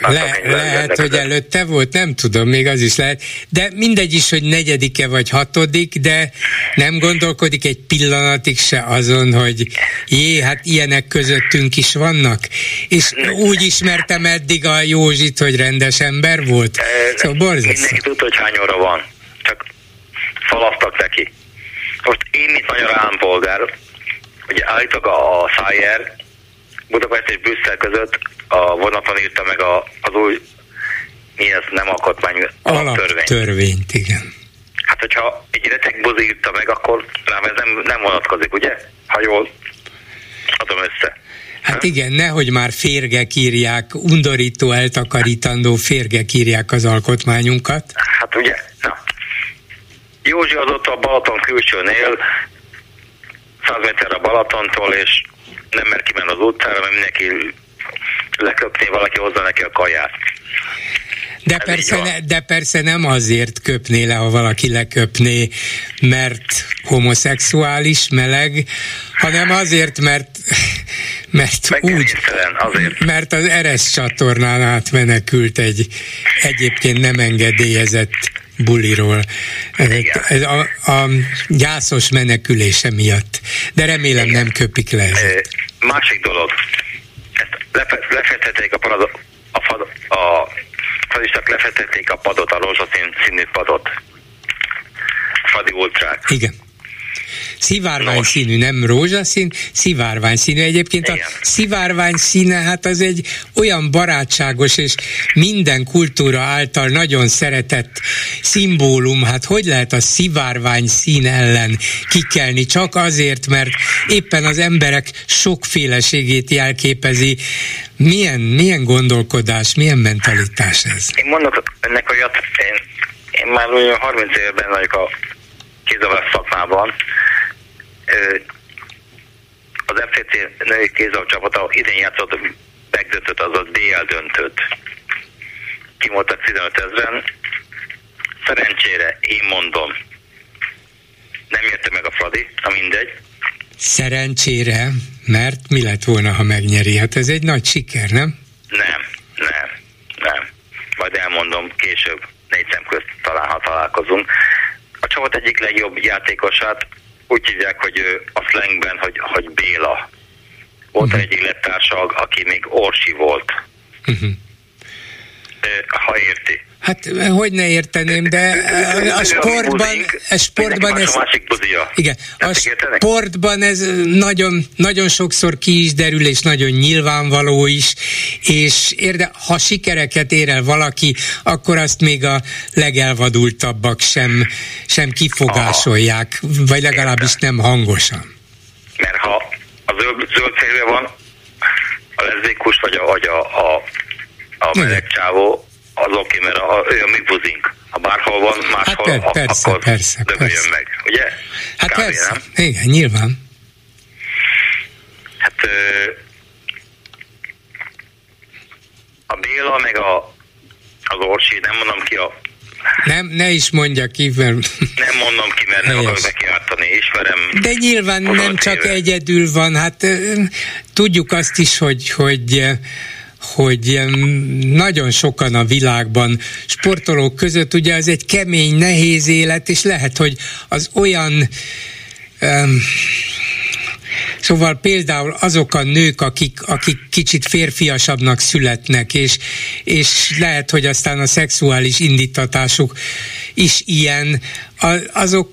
Le, lehet, hogy előtte volt, nem tudom, még az is lehet. De mindegy is, hogy negyedike vagy hatodik, de nem gondolkodik egy pillanatig se azon, hogy jé, hát ilyenek közöttünk is vannak. És úgy ismertem eddig a Józsit, hogy rendes ember volt. Szóval borzasztó. Mindenki tudta, hogy hány óra van. Csak szalasztak neki. Most én, mint magyar állampolgár, ugye állítok a, a Szájer, Budapest és Brüsszel között a vonaton írta meg a, az új, mi ez, nem alkotmány, alaptörvényt. Törvényt, igen. Hát, hogyha egy retek buzi írta meg, akkor rám ez nem, nem vonatkozik, ugye? Ha jól adom össze. Hát igen, nehogy már férgek írják, undorító, eltakarítandó férgek írják az alkotmányunkat. Hát ugye, na. Józsi az ott a Balaton külsőnél, 100 méter a Balatontól, és nem mer kimenni az utcára, mert mindenki leköpné, valaki hozza neki a kaját. De persze, ne, de persze nem azért köpné le, ha valaki leköpné, mert homoszexuális, meleg, hanem azért, mert mert úgy, azért. mert az Eres csatornán átmenekült egy egyébként nem engedélyezett buliról. Ez a, a gyászos menekülése miatt. De remélem Igen. nem köpik le ezt. Másik dolog, ezt lefethették a padot, a, fad, a fadistak lefethették a padot, a rózsaszín színű padot. Fadi ultrák. Igen Szivárvány Nos. színű, nem rózsaszín, szivárvány színű. Egyébként Igen. a szivárvány színe, hát az egy olyan barátságos és minden kultúra által nagyon szeretett szimbólum. Hát hogy lehet a szivárvány szín ellen kikelni? Csak azért, mert éppen az emberek sokféleségét jelképezi. Milyen, milyen gondolkodás, milyen mentalitás ez? Én mondok ennek olyat, én, én már olyan 30 évben vagyok a kézavás szakmában, az FCC női kézzel csapata idén játszott megdöntött, azaz BL döntött. Ki voltak 15 ezeren. Szerencsére én mondom, nem érte meg a Fradi, ha mindegy. Szerencsére, mert mi lett volna, ha megnyeri? Hát ez egy nagy siker, nem? Nem, nem, nem. Majd elmondom később, négy szem közt talán, ha találkozunk. A csapat egyik legjobb játékosát úgy hívják, hogy a slangben, hogy, hogy Béla. Volt uh-huh. egy illettársa, aki még Orsi volt. Uh-huh. Ha érti. Hát hogy ne érteném, de a sportban, a sportban ez, igen, a sportban ez nagyon, nagyon sokszor ki is derül, és nagyon nyilvánvaló is, és érde, ha sikereket ér el valaki, akkor azt még a legelvadultabbak sem, sem kifogásolják, vagy legalábbis nem hangosan. Mert ha a zöld, zöld van a lezékus, vagy a, vagy a, a, a meleg csávó, az oké, mert a, ő a mi buzink. Ha bárhol van, máshol, hát persze, akkor persze, persze. meg, ugye? Hát Kb. persze, nem? igen, nyilván. Hát a Béla meg a, az Orsi, nem mondom ki a nem, ne is mondja ki, mert... Nem mondom ki, mert nem akarok neki ártani, ismerem. De nyilván nem csak éve. egyedül van, hát tudjuk azt is, hogy, hogy hogy nagyon sokan a világban sportolók között, ugye ez egy kemény, nehéz élet, és lehet, hogy az olyan um, Szóval például azok a nők, akik, akik kicsit férfiasabbnak születnek, és, és lehet, hogy aztán a szexuális indítatásuk is ilyen, azok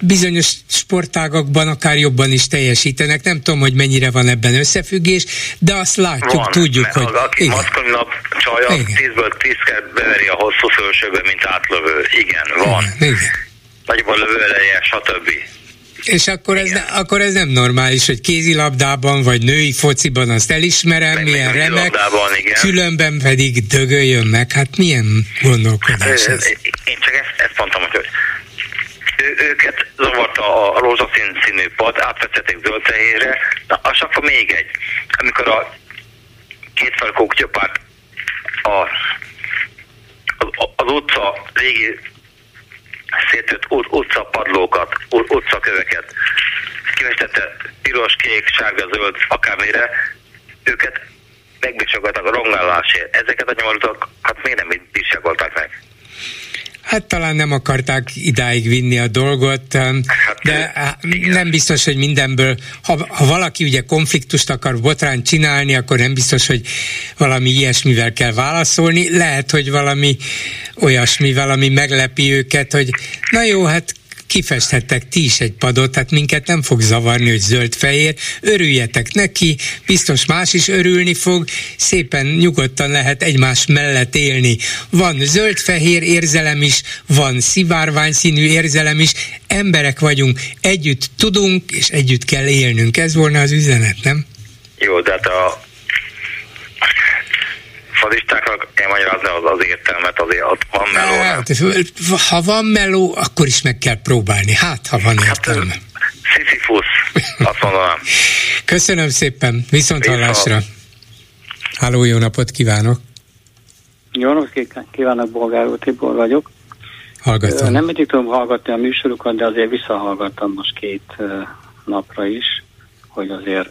bizonyos sportágakban akár jobban is teljesítenek. Nem tudom, hogy mennyire van ebben összefüggés, de azt látjuk, van, tudjuk, hogy... Az, aki igen. maszkolinap csaja, 10-ből 10 beveri a hosszú fölsőbe, mint átlövő. Igen, van. Igen, igen. Nagyobb a lövőeleje, stb. És akkor ez, ne, akkor ez nem normális, hogy kézilabdában vagy női fociban azt elismerem, meg milyen remek, különben pedig dögöljön meg. Hát milyen gondolkodás ez? Én csak ezt, ezt mondtam, hogy ő, őket zavarta a rózsaszín színű pad, átvetették zöld-fehérre, na, és akkor még egy. Amikor a két szétött ut- utcapadlókat, ut- utcaköveket, kifestette piros, kék, sárga, zöld, akármire, őket megbicsakoltak a rongálásért. Ezeket a nyomorultak, hát miért nem bicsakolták meg? Hát talán nem akarták idáig vinni a dolgot, Hát, de nem biztos, hogy mindenből, ha, ha valaki ugye konfliktust akar botrán csinálni, akkor nem biztos, hogy valami ilyesmivel kell válaszolni. Lehet, hogy valami olyasmivel, ami meglepi őket, hogy na jó, hát kifesthettek ti is egy padot, tehát minket nem fog zavarni, hogy zöld-fehér, örüljetek neki, biztos más is örülni fog, szépen nyugodtan lehet egymás mellett élni. Van zöld-fehér érzelem is, van szivárvány színű érzelem is, emberek vagyunk, együtt tudunk, és együtt kell élnünk. Ez volna az üzenet, nem? Jó, de hát a fadistáknak elmagyarázni az az értelmet, azért ott van meló. Hát, ha van meló, akkor is meg kell próbálni. Hát, ha van Hát értelme. Sisyphus, azt mondanám. Köszönöm szépen, viszont hallásra. Háló, jó napot kívánok! Jó napot kívánok, Bolgár úr, Tibor vagyok. Hallgatom. Nem mindig tudom hallgatni a műsorokat, de azért visszahallgattam most két napra is, hogy azért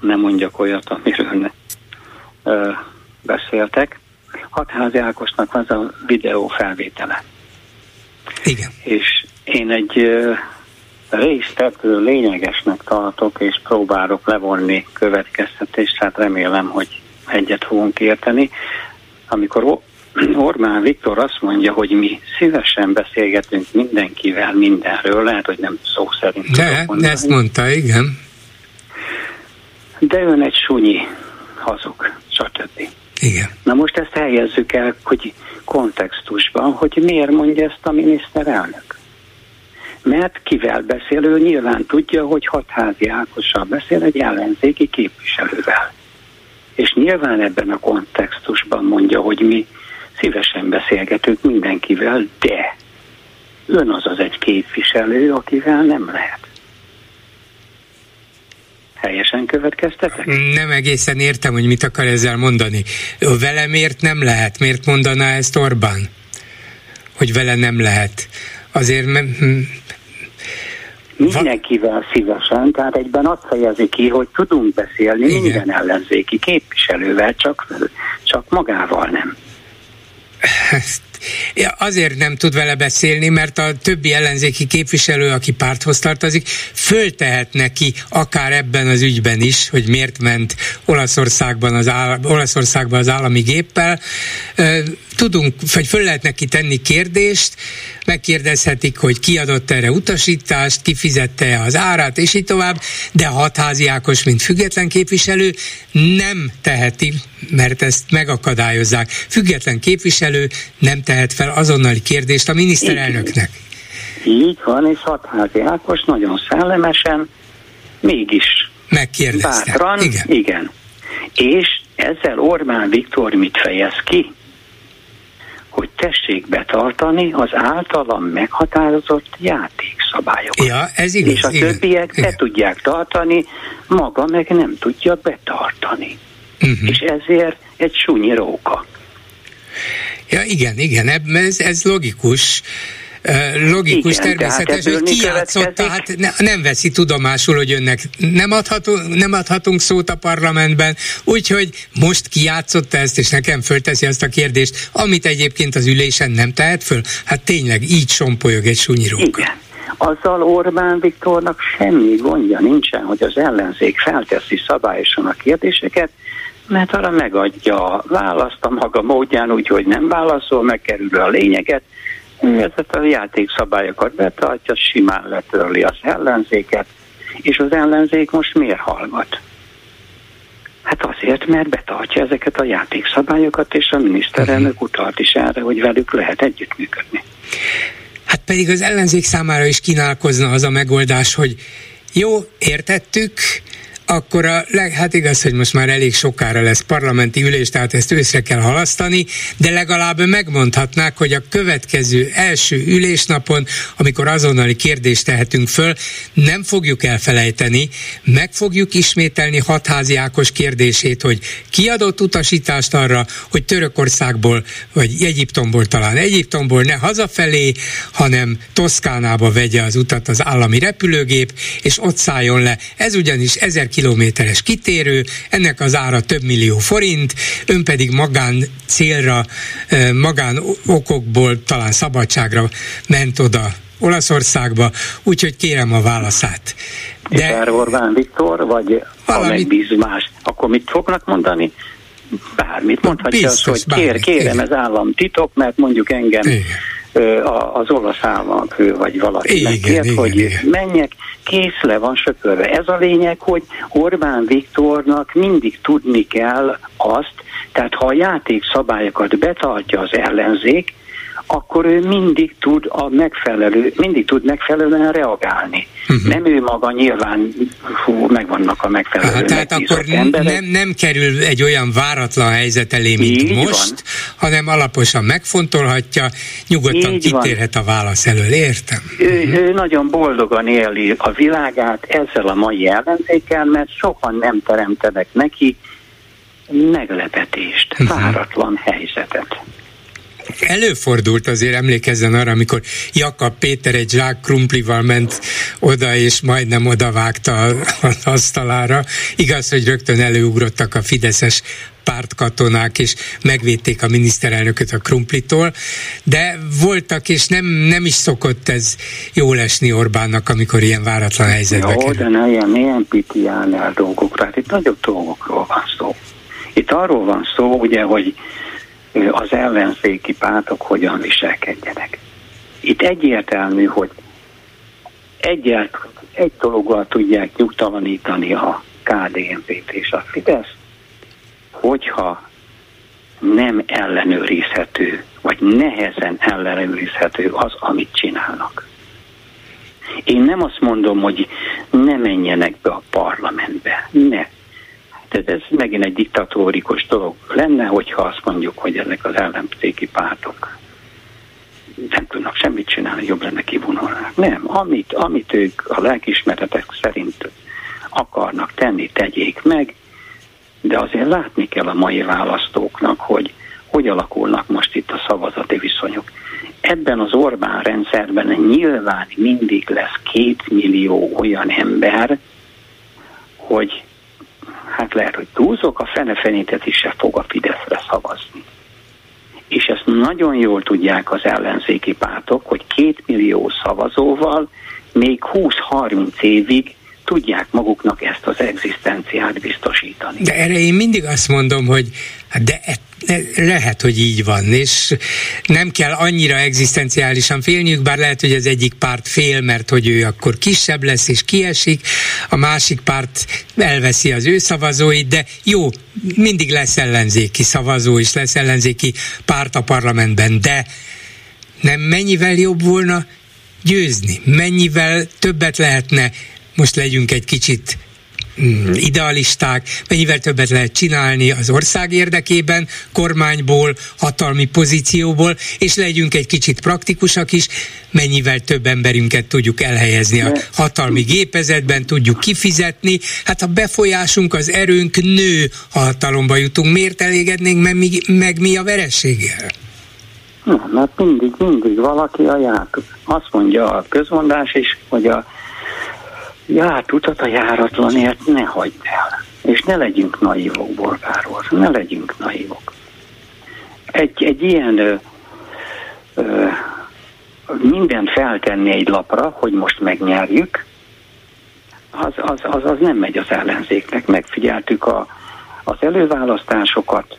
nem mondjak olyat, amiről ne beszéltek. Hatházi Ákosnak az a videó felvétele. Igen. És én egy ö, részt ebből lényegesnek tartok, és próbálok levonni következtetést, tehát remélem, hogy egyet fogunk érteni. Amikor Orbán Viktor azt mondja, hogy mi szívesen beszélgetünk mindenkivel mindenről, lehet, hogy nem szó szerint de mondani, ezt mondta, igen. de ön egy sunyi hazug, stb. Igen. Na most ezt helyezzük el, hogy kontextusban, hogy miért mondja ezt a miniszterelnök. Mert kivel beszél, ő nyilván tudja, hogy hatházi Ákossal beszél egy ellenzéki képviselővel. És nyilván ebben a kontextusban mondja, hogy mi szívesen beszélgetünk mindenkivel, de ön az az egy képviselő, akivel nem lehet. Helyesen következtetek? Nem egészen értem, hogy mit akar ezzel mondani. Vele miért nem lehet? Miért mondaná ezt Orbán? Hogy vele nem lehet. Azért me- hm, Mindenkivel szívesen, tehát egyben azt fejezi ki, hogy tudunk beszélni Igen. minden ellenzéki képviselővel, csak, csak magával nem. Ezt- azért nem tud vele beszélni, mert a többi ellenzéki képviselő, aki párthoz tartozik, föltehet neki akár ebben az ügyben is, hogy miért ment Olaszországban az, áll, Olaszországban az állami géppel. Tudunk, vagy föl lehet neki tenni kérdést, megkérdezhetik, hogy ki adott erre utasítást, ki fizette az árát, és így tovább, de hatházi Ákos, mint független képviselő nem teheti, mert ezt megakadályozzák. Független képviselő nem tehet fel azonnali kérdést a miniszterelnöknek. Így van, és Hatházi Ákos nagyon szellemesen, mégis Megkérdezte. bátran, Igen. igen. És ezzel Orbán Viktor mit fejez ki? Hogy tessék betartani az általam meghatározott játékszabályokat. Ja, ez igaz. és a igen, többiek be igen. tudják tartani, maga meg nem tudja betartani. Uh-huh. És ezért egy sunyi róka. Ja, igen, igen, ez, ez logikus. Logikus, Igen, természetes, hogy kijátszotta, hát ne, nem veszi tudomásul, hogy önnek nem adhatunk, nem adhatunk szót a parlamentben, úgyhogy most kijátszotta ezt, és nekem fölteszi azt a kérdést, amit egyébként az ülésen nem tehet föl. Hát tényleg így sompolyog egy sunyiróka. Igen. Azzal Orbán Viktornak semmi gondja nincsen, hogy az ellenzék felteszi szabályosan a kérdéseket, mert arra megadja a választ a maga módján, úgyhogy nem válaszol, megkerül a lényeget. Ezeket a játékszabályokat betartja, simán letörli az ellenzéket, és az ellenzék most miért hallgat? Hát azért, mert betartja ezeket a játékszabályokat, és a miniszterelnök utalt is erre, hogy velük lehet együttműködni. Hát pedig az ellenzék számára is kínálkozna az a megoldás, hogy jó, értettük, akkor a leg, hát igaz, hogy most már elég sokára lesz parlamenti ülés, tehát ezt őszre kell halasztani, de legalább megmondhatnák, hogy a következő első ülésnapon, amikor azonnali kérdést tehetünk föl, nem fogjuk elfelejteni, meg fogjuk ismételni hatházi Ákos kérdését, hogy kiadott utasítást arra, hogy Törökországból, vagy Egyiptomból talán Egyiptomból ne hazafelé, hanem Toszkánába vegye az utat az állami repülőgép, és ott szálljon le. Ez ugyanis ezer kilométeres kitérő, ennek az ára több millió forint, ön pedig magán célra, magán okokból talán szabadságra ment oda Olaszországba, úgyhogy kérem a válaszát. De... És Orbán Viktor, vagy valami... ha akkor mit fognak mondani? Bármit mondhatja Biztos, az, hogy kér, kérem, igen. ez államtitok, mert mondjuk engem igen az olasz államfő, vagy valaki igen, megkért, igen, hogy igen. menjek, kész le van söpörve. Ez a lényeg, hogy Orbán Viktornak mindig tudni kell azt, tehát ha a játékszabályokat betartja az ellenzék, akkor ő mindig tud a megfelelő, mindig tud megfelelően reagálni. Uh-huh. Nem ő maga nyilván, fú, megvannak a megfelelő Aha, Tehát akkor nem, nem kerül egy olyan váratlan helyzet elé, mint Így most, van. hanem alaposan megfontolhatja, nyugodtan Így kitérhet van. a válasz elől, értem? Ő, uh-huh. ő nagyon boldogan éli a világát ezzel a mai ellenzékkel, mert sokan nem teremtenek neki meglepetést, uh-huh. váratlan helyzetet. Előfordult azért, emlékezzen arra, amikor Jakab Péter egy zsák krumplival ment oda, és majdnem odavágta az asztalára. Igaz, hogy rögtön előugrottak a fideszes pártkatonák, és megvédték a miniszterelnököt a krumplitól, de voltak, és nem, nem is szokott ez jól esni Orbánnak, amikor ilyen váratlan helyzetbe Jó, kerül. de ne ilyen, ilyen pitián el dolgokra, hát itt nagyobb dolgokról van szó. Itt arról van szó, ugye, hogy az ellenzéki pártok hogyan viselkedjenek. Itt egyértelmű, hogy egyet, egy dologgal tudják nyugtalanítani a KDNP-t és a Fidesz, hogyha nem ellenőrizhető, vagy nehezen ellenőrizhető az, amit csinálnak. Én nem azt mondom, hogy ne menjenek be a parlamentbe, ne. Tehát ez megint egy diktatórikus dolog lenne, hogyha azt mondjuk, hogy ezek az ellenzéki pártok nem tudnak semmit csinálni, jobb lenne kivonulnák. Nem, amit, amit ők a lelkismeretek szerint akarnak tenni, tegyék meg, de azért látni kell a mai választóknak, hogy hogy alakulnak most itt a szavazati viszonyok. Ebben az Orbán rendszerben nyilván mindig lesz két millió olyan ember, hogy hát lehet, hogy túlzok, a fene-fenétet is se fog a Fideszre szavazni. És ezt nagyon jól tudják az ellenzéki pártok, hogy két millió szavazóval még 20-30 évig tudják maguknak ezt az egzisztenciát biztosítani. De erre én mindig azt mondom, hogy de lehet, hogy így van, és nem kell annyira egzisztenciálisan félniük, bár lehet, hogy az egyik párt fél, mert hogy ő akkor kisebb lesz és kiesik, a másik párt elveszi az ő szavazóit, de jó, mindig lesz ellenzéki szavazó, és lesz ellenzéki párt a parlamentben, de nem mennyivel jobb volna győzni, mennyivel többet lehetne? Most legyünk egy kicsit idealisták, mennyivel többet lehet csinálni az ország érdekében, kormányból, hatalmi pozícióból, és legyünk egy kicsit praktikusak is, mennyivel több emberünket tudjuk elhelyezni a hatalmi gépezetben, tudjuk kifizetni. Hát a befolyásunk, az erőnk nő, ha hatalomba jutunk. Miért elégednénk meg mi, meg mi a verességgel? Na, mert mindig, mindig valaki a ját. Azt mondja a közmondás is, hogy a járt utat a járatlanért ne hagyd el. És ne legyünk naívok, Borgáról, ne legyünk naívok. Egy, egy ilyen ö, ö, mindent feltenni egy lapra, hogy most megnyerjük, az, az, az, az nem megy az ellenzéknek. Megfigyeltük a, az előválasztásokat,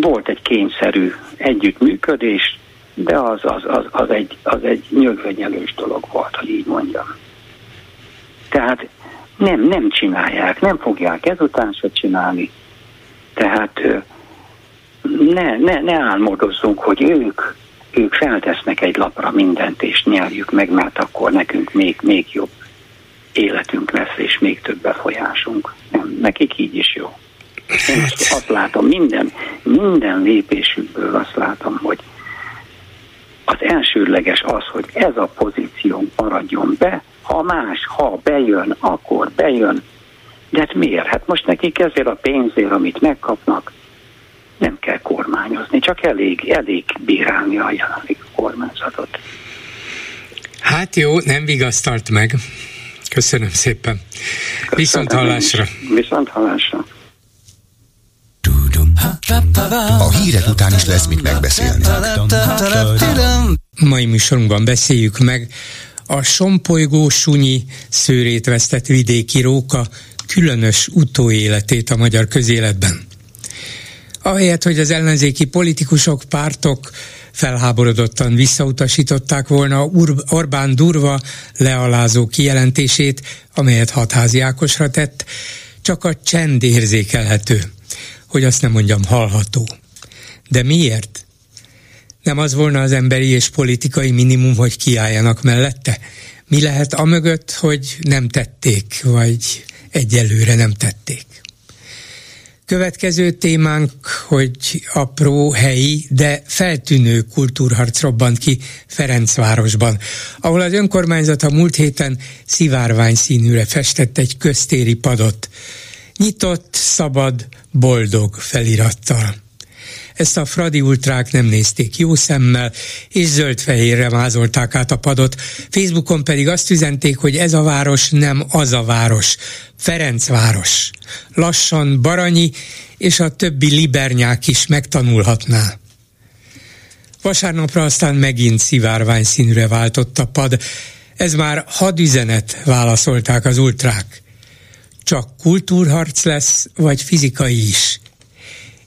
volt egy kényszerű együttműködés, de az, az, az, az, egy, az egy nyögvenyelős dolog volt, hogy így mondjam. Tehát nem, nem csinálják, nem fogják ezután se csinálni. Tehát ne, ne, ne álmodozzunk, hogy ők, ők feltesznek egy lapra mindent, és nyerjük meg, mert akkor nekünk még, még jobb. életünk lesz, és még több befolyásunk. Nem, nekik így is jó. Én azt, azt látom, minden, minden lépésükből azt látom, hogy az elsődleges az, hogy ez a pozíció maradjon be, ha más, ha bejön, akkor bejön. De hát miért? Hát most nekik ezért a pénzért, amit megkapnak, nem kell kormányozni, csak elég, elég bírálni a jelenlegi kormányzatot. Hát jó, nem vigasztalt meg. Köszönöm szépen. Köszönöm. Viszont hallásra. Viszont hallásra. A hírek után is lesz mit megbeszélni. Mai műsorunkban beszéljük meg a sompolygó sunyi szőrét vesztett vidéki róka különös utóéletét a magyar közéletben. Ahelyett, hogy az ellenzéki politikusok, pártok felháborodottan visszautasították volna Orbán durva, lealázó kijelentését, amelyet hatházi Ákosra tett, csak a csend érzékelhető hogy azt nem mondjam hallható. De miért? Nem az volna az emberi és politikai minimum, hogy kiálljanak mellette? Mi lehet a mögött, hogy nem tették, vagy egyelőre nem tették? Következő témánk, hogy apró, helyi, de feltűnő kultúrharc robbant ki Ferencvárosban, ahol az önkormányzat a múlt héten szivárvány színűre festett egy köztéri padot nyitott, szabad, boldog felirattal. Ezt a Fradi ultrák nem nézték jó szemmel, és zöld-fehérre mázolták át a padot. Facebookon pedig azt üzenték, hogy ez a város nem az a város, Ferencváros. Lassan Baranyi és a többi libernyák is megtanulhatná. Vasárnapra aztán megint szivárvány színűre váltott a pad. Ez már hadüzenet, válaszolták az ultrák csak kultúrharc lesz, vagy fizikai is?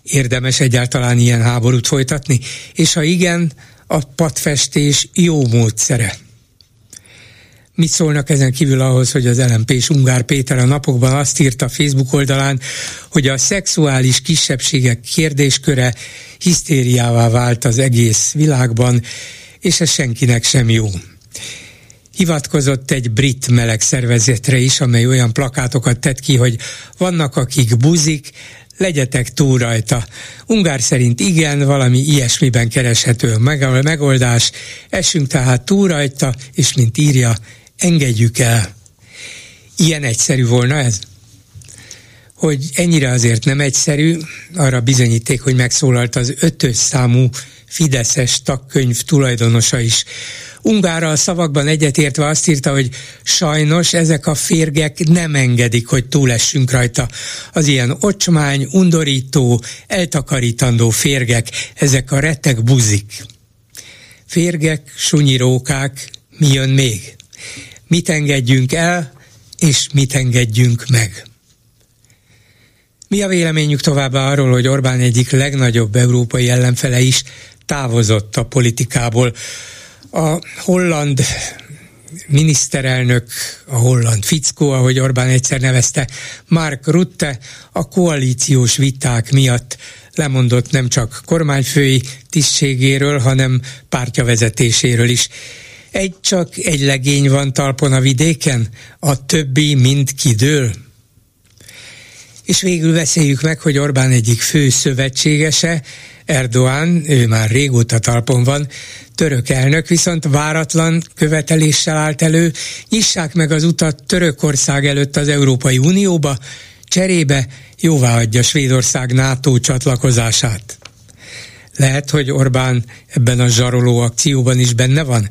Érdemes egyáltalán ilyen háborút folytatni? És ha igen, a padfestés jó módszere. Mit szólnak ezen kívül ahhoz, hogy az LMP és Ungár Péter a napokban azt írta Facebook oldalán, hogy a szexuális kisebbségek kérdésköre hisztériává vált az egész világban, és ez senkinek sem jó hivatkozott egy brit meleg szervezetre is, amely olyan plakátokat tett ki, hogy vannak, akik buzik, legyetek túl rajta. Ungár szerint igen, valami ilyesmiben kereshető a megoldás, esünk tehát túl rajta, és mint írja, engedjük el. Ilyen egyszerű volna ez? Hogy ennyire azért nem egyszerű, arra bizonyíték, hogy megszólalt az ötös számú Fideszes tagkönyv tulajdonosa is. Ungárral szavakban egyetértve azt írta, hogy sajnos ezek a férgek nem engedik, hogy túlessünk rajta. Az ilyen ocsmány, undorító, eltakarítandó férgek, ezek a retek buzik. Férgek, sunyirókák, mi jön még? Mit engedjünk el, és mit engedjünk meg? Mi a véleményük továbbá arról, hogy Orbán egyik legnagyobb európai ellenfele is távozott a politikából? A holland miniszterelnök, a holland fickó, ahogy Orbán egyszer nevezte, Mark Rutte a koalíciós viták miatt lemondott nem csak kormányfői tisztségéről, hanem pártja vezetéséről is. Egy csak egy legény van talpon a vidéken, a többi mind kidől. És végül beszéljük meg, hogy Orbán egyik fő szövetségese, Erdoğan, ő már régóta talpon van, török elnök viszont váratlan követeléssel állt elő, nyissák meg az utat Törökország előtt az Európai Unióba, cserébe jóváhagyja Svédország NATO csatlakozását. Lehet, hogy Orbán ebben a zsaroló akcióban is benne van?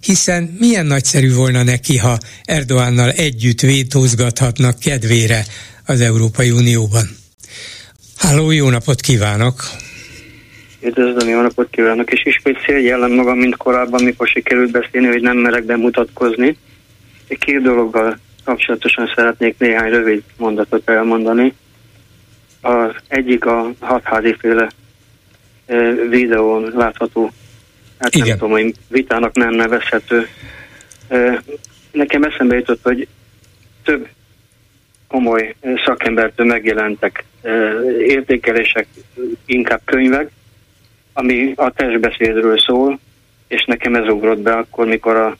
Hiszen milyen nagyszerű volna neki, ha Erdoánnal együtt vétózgathatnak kedvére az Európai Unióban. Háló, jó napot kívánok! Üdvözlöm, jó napot kívánok, és ismét szégyellem magam, mint korábban, mikor sikerült beszélni, hogy nem merek bemutatkozni. Két dologgal kapcsolatosan szeretnék néhány rövid mondatot elmondani. Az egyik a hatházi féle videón látható, hát Igen. nem tudom, hogy vitának nem nevezhető. Nekem eszembe jutott, hogy több komoly szakembertől megjelentek értékelések, inkább könyvek, ami a testbeszédről szól, és nekem ez ugrott be akkor, mikor a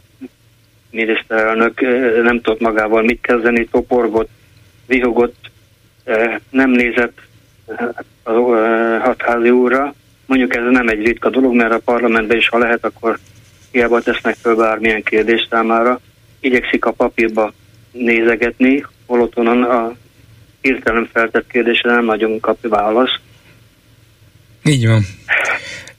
miniszterelnök nem tudott magával mit kezdeni, toporgott, vihogott, nem nézett a hatházi úrra. Mondjuk ez nem egy ritka dolog, mert a parlamentben is, ha lehet, akkor hiába tesznek föl bármilyen kérdés számára. Igyekszik a papírba nézegetni, holott onnan a hirtelen feltett kérdésre nem nagyon kap választ. Így van.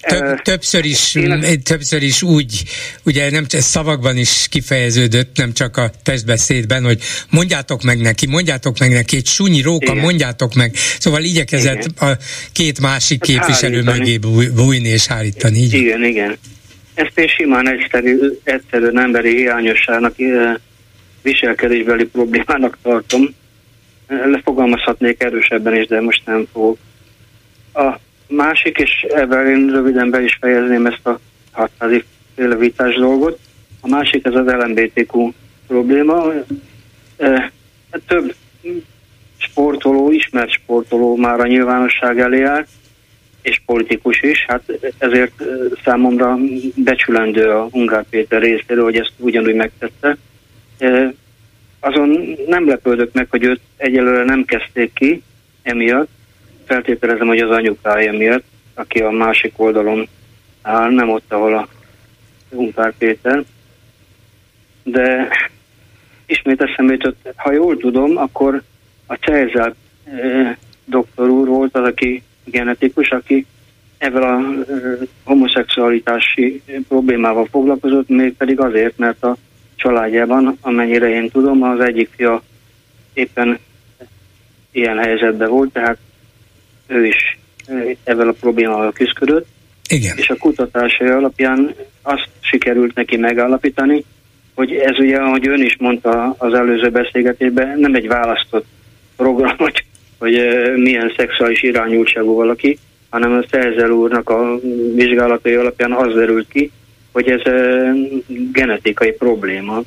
Több, többször, is, többször is úgy, ugye nem csak szavakban is kifejeződött, nem csak a testbeszédben, hogy mondjátok meg neki, mondjátok meg neki, egy súnyi róka, Igen. mondjátok meg. Szóval igyekezett igen. a két másik hát képviselő hárítani. mögé bújni és hárítani. Így. Igen, igen. Ezt én simán egyszerű, egyszerűen emberi hiányosságnak, viselkedésbeli problémának tartom. Lefogalmazhatnék erősebben is, de most nem fogok. A másik, és ebben én röviden be is fejezném ezt a hatházi vitás dolgot. A másik ez az LMBTQ probléma. Több sportoló, ismert sportoló már a nyilvánosság elé állt, és politikus is, hát ezért számomra becsülendő a Ungár Péter részéről, hogy ezt ugyanúgy megtette. Azon nem lepődök meg, hogy őt egyelőre nem kezdték ki emiatt, feltételezem, hogy az anyukája miatt, aki a másik oldalon áll, nem ott, ahol a Ungár Péter. De ismét eszembe jutott, ha jól tudom, akkor a Cezár doktor úr volt az, aki genetikus, aki ezzel a homoszexualitási problémával foglalkozott, mégpedig azért, mert a családjában, amennyire én tudom, az egyik fia éppen ilyen helyzetben volt, tehát ő is ezzel a problémával küzdött. Igen. És a kutatásai alapján azt sikerült neki megállapítani, hogy ez ugye, ahogy ön is mondta az előző beszélgetésben, nem egy választott program, hogy, hogy milyen szexuális irányultságú valaki, hanem a Szerzel úrnak a vizsgálatai alapján az derült ki, hogy ez genetikai probléma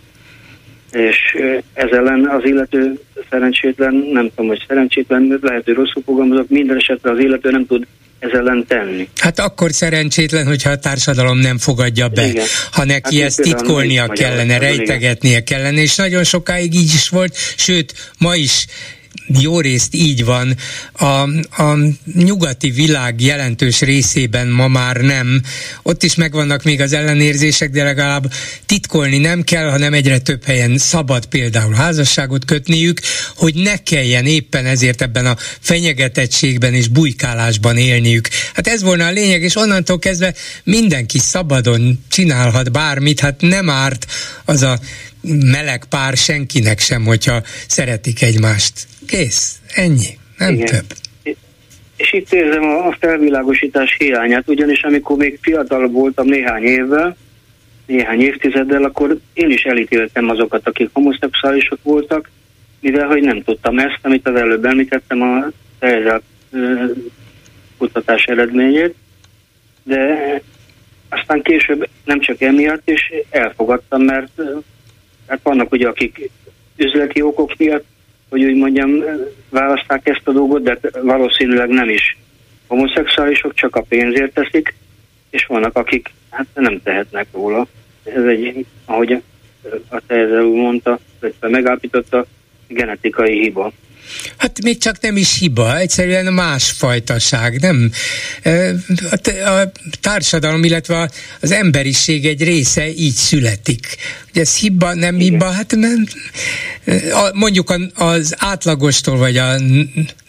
és ez ellen az illető szerencsétlen, nem tudom, hogy szerencsétlen, lehet, hogy rosszul fogalmazok, minden esetre az illető nem tud ez ellen tenni. Hát akkor szerencsétlen, hogyha a társadalom nem fogadja be, igen. ha neki hát ezt titkolnia kellene, rejtegetnie kellene, és nagyon sokáig így is volt, sőt, ma is jó részt így van. A, a nyugati világ jelentős részében ma már nem. Ott is megvannak még az ellenérzések, de legalább titkolni nem kell, hanem egyre több helyen szabad például házasságot kötniük, hogy ne kelljen éppen ezért ebben a fenyegetettségben és bujkálásban élniük. Hát ez volna a lényeg, és onnantól kezdve mindenki szabadon csinálhat bármit, hát nem árt az a meleg pár senkinek sem, hogyha szeretik egymást. Kész, ennyi, nem Igen. több. És itt érzem a felvilágosítás hiányát, ugyanis amikor még fiatal voltam néhány évvel, néhány évtizeddel, akkor én is elítéltem azokat, akik homoszexuálisok voltak, mivel hogy nem tudtam ezt, amit az előbb említettem, a szerzett kutatás eredményét, de aztán később nem csak emiatt is elfogadtam, mert hát vannak ugye, akik üzleti okok miatt hogy úgy mondjam, választák ezt a dolgot, de valószínűleg nem is homoszexuálisok, csak a pénzért teszik, és vannak, akik hát nem tehetnek róla. Ez egy, ahogy a Tezer úr mondta, illetve megállapította, genetikai hiba. Hát még csak nem is hiba, egyszerűen másfajtaság, nem? A társadalom, illetve az emberiség egy része így születik. Hogy ez hiba, nem Igen. hiba, hát nem, mondjuk az átlagostól vagy a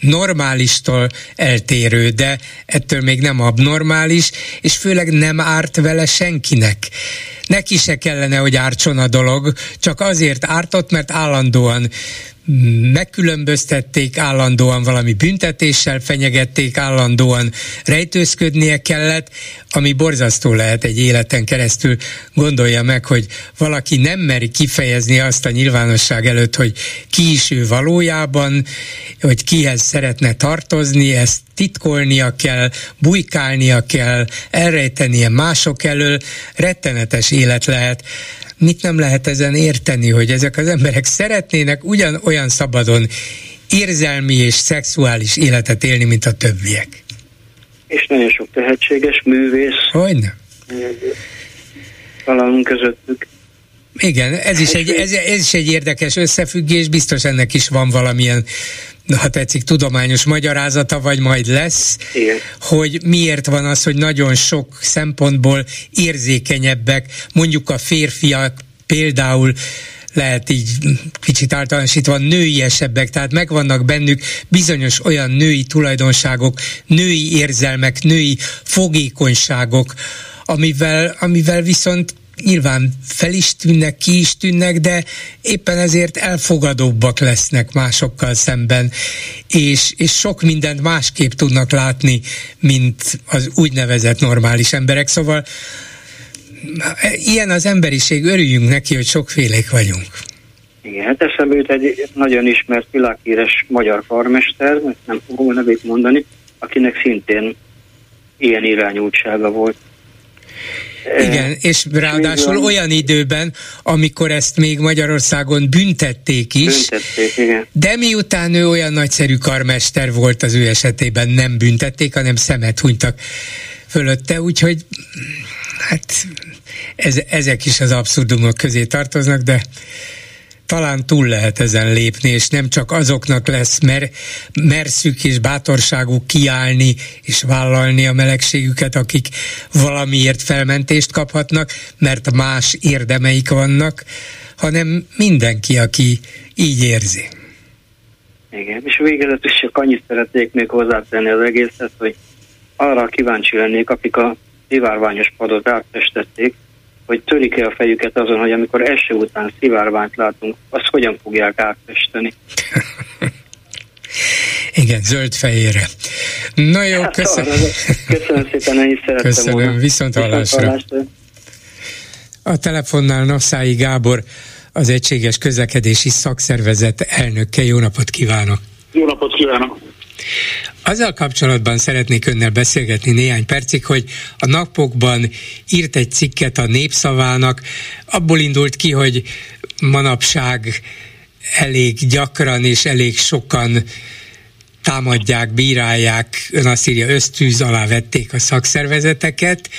normálistól eltérő, de ettől még nem abnormális, és főleg nem árt vele senkinek neki se kellene, hogy ártson a dolog, csak azért ártott, mert állandóan megkülönböztették, állandóan valami büntetéssel fenyegették, állandóan rejtőzködnie kellett, ami borzasztó lehet egy életen keresztül. Gondolja meg, hogy valaki nem meri kifejezni azt a nyilvánosság előtt, hogy ki is ő valójában, hogy kihez szeretne tartozni, ezt titkolnia kell, bujkálnia kell, elrejtenie mások elől, rettenetes élet lehet mit nem lehet ezen érteni, hogy ezek az emberek szeretnének ugyanolyan szabadon érzelmi és szexuális életet élni, mint a többiek. És nagyon sok tehetséges művész. Hogyne? Találunk közöttük. Igen, ez is, egy, ez, ez is egy érdekes összefüggés, biztos ennek is van valamilyen ha tetszik, tudományos magyarázata, vagy majd lesz, Igen. hogy miért van az, hogy nagyon sok szempontból érzékenyebbek, mondjuk a férfiak például lehet így kicsit általánosítva nőiesebbek, tehát megvannak bennük bizonyos olyan női tulajdonságok, női érzelmek, női fogékonyságok, amivel, amivel viszont nyilván fel is tűnnek, ki is tűnnek, de éppen ezért elfogadóbbak lesznek másokkal szemben, és, és sok mindent másképp tudnak látni, mint az úgynevezett normális emberek. Szóval ilyen az emberiség, örüljünk neki, hogy sokfélék vagyunk. Igen, hát eszembe jut egy nagyon ismert világhíres magyar karmester, nem fogom nevét mondani, akinek szintén ilyen irányultsága volt. Igen, és ráadásul Igen. olyan időben, amikor ezt még Magyarországon büntették is, Büntették, igen. de miután ő olyan nagyszerű karmester volt az ő esetében, nem büntették, hanem szemet hunytak fölötte, úgyhogy hát ez, ezek is az abszurdumok közé tartoznak, de talán túl lehet ezen lépni, és nem csak azoknak lesz mer, merszük és bátorságuk kiállni és vállalni a melegségüket, akik valamiért felmentést kaphatnak, mert más érdemeik vannak, hanem mindenki, aki így érzi. Igen, és végezetül csak annyit szeretnék még hozzátenni az egészet, hogy arra kíváncsi lennék, akik a szivárványos padot átfestették, hogy törik-e a fejüket azon, hogy amikor eső után szivárványt látunk, azt hogyan fogják átfesteni. Igen, zöld-fehérre. Na jó, Hát köszönöm. arra- Köszönöm szépen, ennyit szerettem Köszönöm, volna. viszont hallásra. A telefonnál Nasszái Gábor, az Egységes Közlekedési Szakszervezet elnöke. Jó napot kívánok! Jó napot kívánok! Azzal kapcsolatban szeretnék önnel beszélgetni néhány percig, hogy a napokban írt egy cikket a népszavának, abból indult ki, hogy manapság elég gyakran és elég sokan támadják, bírálják, ön azt írja, ösztűz alá vették a szakszervezeteket,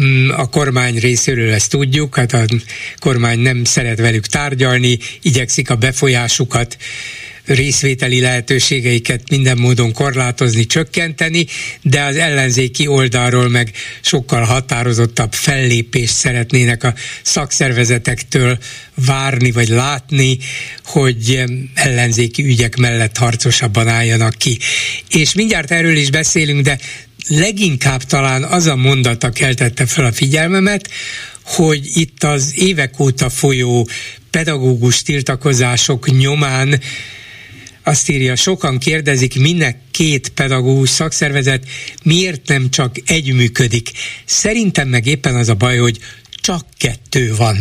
Mm, a kormány részéről ezt tudjuk, hát a kormány nem szeret velük tárgyalni, igyekszik a befolyásukat részvételi lehetőségeiket minden módon korlátozni, csökkenteni, de az ellenzéki oldalról meg sokkal határozottabb fellépést szeretnének a szakszervezetektől várni vagy látni, hogy ellenzéki ügyek mellett harcosabban álljanak ki. És mindjárt erről is beszélünk, de leginkább talán az a mondata keltette fel a figyelmemet, hogy itt az évek óta folyó pedagógus tiltakozások nyomán azt írja, sokan kérdezik, minek két pedagógus szakszervezet, miért nem csak egy működik. Szerintem meg éppen az a baj, hogy csak kettő van.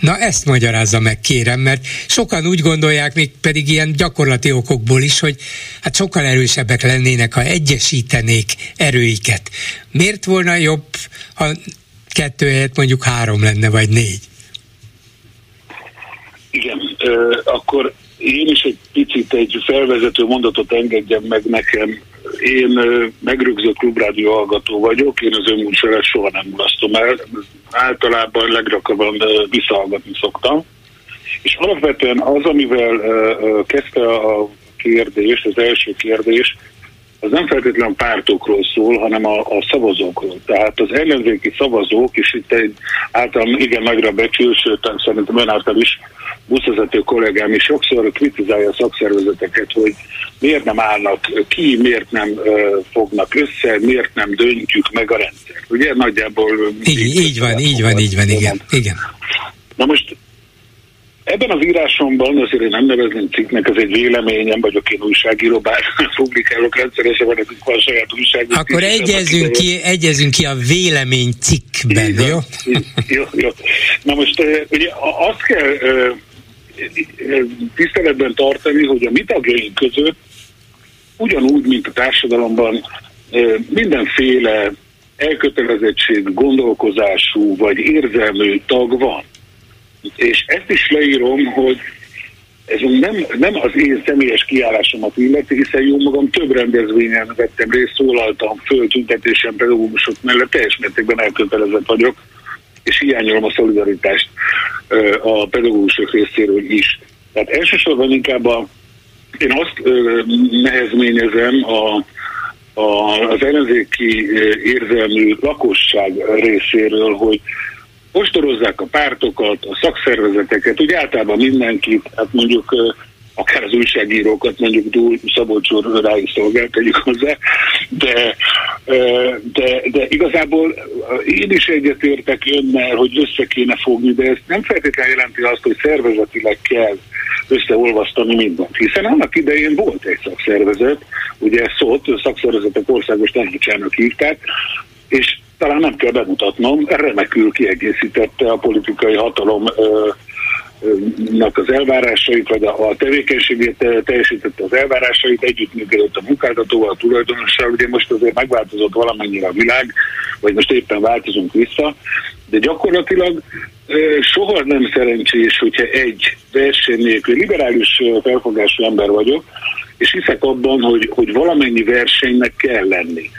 Na ezt magyarázza meg kérem, mert sokan úgy gondolják, még pedig ilyen gyakorlati okokból is, hogy hát sokkal erősebbek lennének, ha egyesítenék erőiket. Miért volna jobb, ha kettő helyett mondjuk három lenne, vagy négy? Igen, ö, akkor én is egy picit egy felvezető mondatot engedjem meg nekem. Én megrögzött klubrádió hallgató vagyok, én az önműsorat soha nem mulasztom el. Általában leggyakrabban visszahallgatni szoktam. És alapvetően az, amivel kezdte a kérdés, az első kérdés, az nem feltétlenül pártokról szól, hanem a, a szavazókról. Tehát az ellenzéki szavazók, és itt egy általán igen nagyra becsül, sőt, szerintem ön által is buszvezető kollégám is sokszor kritizálja a szakszervezeteket, hogy miért nem állnak ki, miért nem uh, fognak össze, miért nem döntjük meg a rendszert. Ugye nagyjából... Így, így van, így van, így van, igen. igen. Na most Ebben az írásomban, azért én nem nevezném cikknek, ez egy véleményem, vagyok én újságíró, bár publikálok rendszeresen, van nekünk van saját újságíró. Akkor egyezünk ki, egyezünk ki a vélemény cikkben, jó? jó? Jó, Na most ugye azt kell tiszteletben tartani, hogy a mi tagjaink között ugyanúgy, mint a társadalomban mindenféle elkötelezettség, gondolkozású vagy érzelmű tag van. És ezt is leírom, hogy ez nem, nem az én személyes kiállásomat illeti, hiszen jó magam több rendezvényen vettem részt, szólaltam föl tüntetésen pedagógusok mellett, teljes mértékben elkötelezett vagyok, és hiányolom a szolidaritást a pedagógusok részéről is. Tehát elsősorban inkább a, én azt ö, nehezményezem a, a, az ellenzéki érzelmű lakosság részéről, hogy ostorozzák a pártokat, a szakszervezeteket, úgy általában mindenkit, hát mondjuk akár az újságírókat, mondjuk Dúl Szabolcs úr rá is szolgált, tegyük hozzá, de, de, de igazából én is egyetértek önnel, hogy össze kéne fogni, de ez nem feltétlenül jelenti azt, hogy szervezetileg kell összeolvasztani mindent. Hiszen annak idején volt egy szakszervezet, ugye szólt, szakszervezetek országos tanácsának hívták, és talán nem kell bemutatnom, remekül kiegészítette a politikai hatalom nak az elvárásait, vagy a, a tevékenységét teljesítette az elvárásait, együttműködött a munkáltatóval, a tulajdonossal, ugye most azért megváltozott valamennyire a világ, vagy most éppen változunk vissza, de gyakorlatilag soha nem szerencsés, hogyha egy verseny nélkül, liberális felfogású ember vagyok, és hiszek abban, hogy, hogy valamennyi versenynek kell lenni.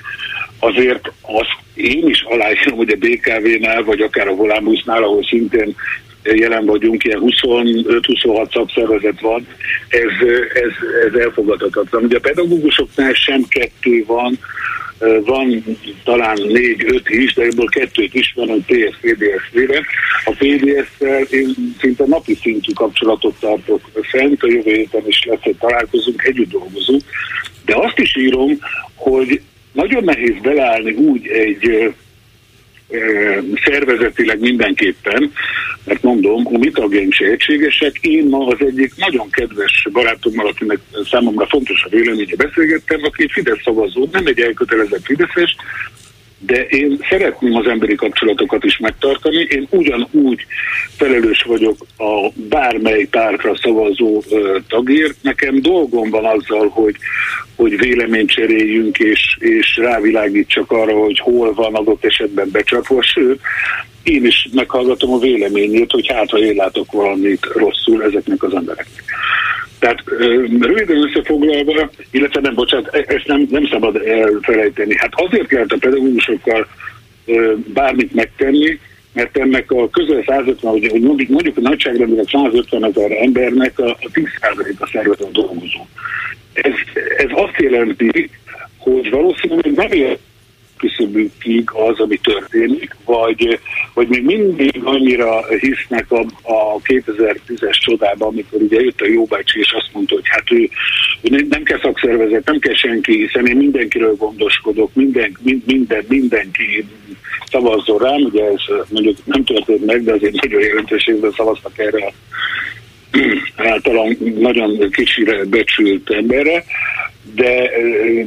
Azért azt én is aláírom, hogy a BKV-nál, vagy akár a Volánbusznál, ahol szintén jelen vagyunk, ilyen 25-26 szakszervezet van, ez, ez, ez elfogadhatatlan. Ugye a pedagógusoknál sem kettő van, van talán négy-öt is, de ebből kettőt is van, hogy PS, PDS-re. A PDS-szel én szinte napi szintű kapcsolatot tartok fent, a jövő héten is lesz egy találkozunk, együtt dolgozunk, de azt is írom, hogy nagyon nehéz beleállni úgy egy szervezetileg mindenképpen, mert mondom, a mi tagjaink se egységesek. Én ma az egyik nagyon kedves barátommal, akinek számomra fontos a véleménye beszélgettem, aki egy Fidesz szavazó, nem egy elkötelezett Fideszes, de én szeretném az emberi kapcsolatokat is megtartani. Én ugyanúgy felelős vagyok a bármely pártra szavazó tagért. Nekem dolgom van azzal, hogy, hogy véleményt cseréljünk, és, és rávilágítsak arra, hogy hol van adott esetben becsapva. Sőt, én is meghallgatom a véleményét, hogy hát, ha én látok valamit rosszul ezeknek az embereknek. Tehát röviden összefoglalva, illetve nem, bocsánat, e- ezt nem, nem szabad elfelejteni. Hát azért lehet a pedagógusokkal bármit megtenni, mert ennek a közel 150, hogy mondjuk, mondjuk a nagyságrendileg 150 ezer embernek a, a 10%-a szervezet dolgozó. Ez, ez azt jelenti, hogy valószínűleg nem ér küszöbükig az, ami történik, vagy, vagy még mindig annyira hisznek a, a 2010-es csodában, amikor ugye jött a Jóbácsi, és azt mondta, hogy hát ő, ő nem kell szakszervezet, nem kell senki, hiszen én mindenkiről gondoskodok, minden, minden, mindenki szavazzon rám, ugye ez mondjuk nem történt meg, de azért nagyon jelentős évben szavaztak erre a általán nagyon kicsire becsült emberre, de,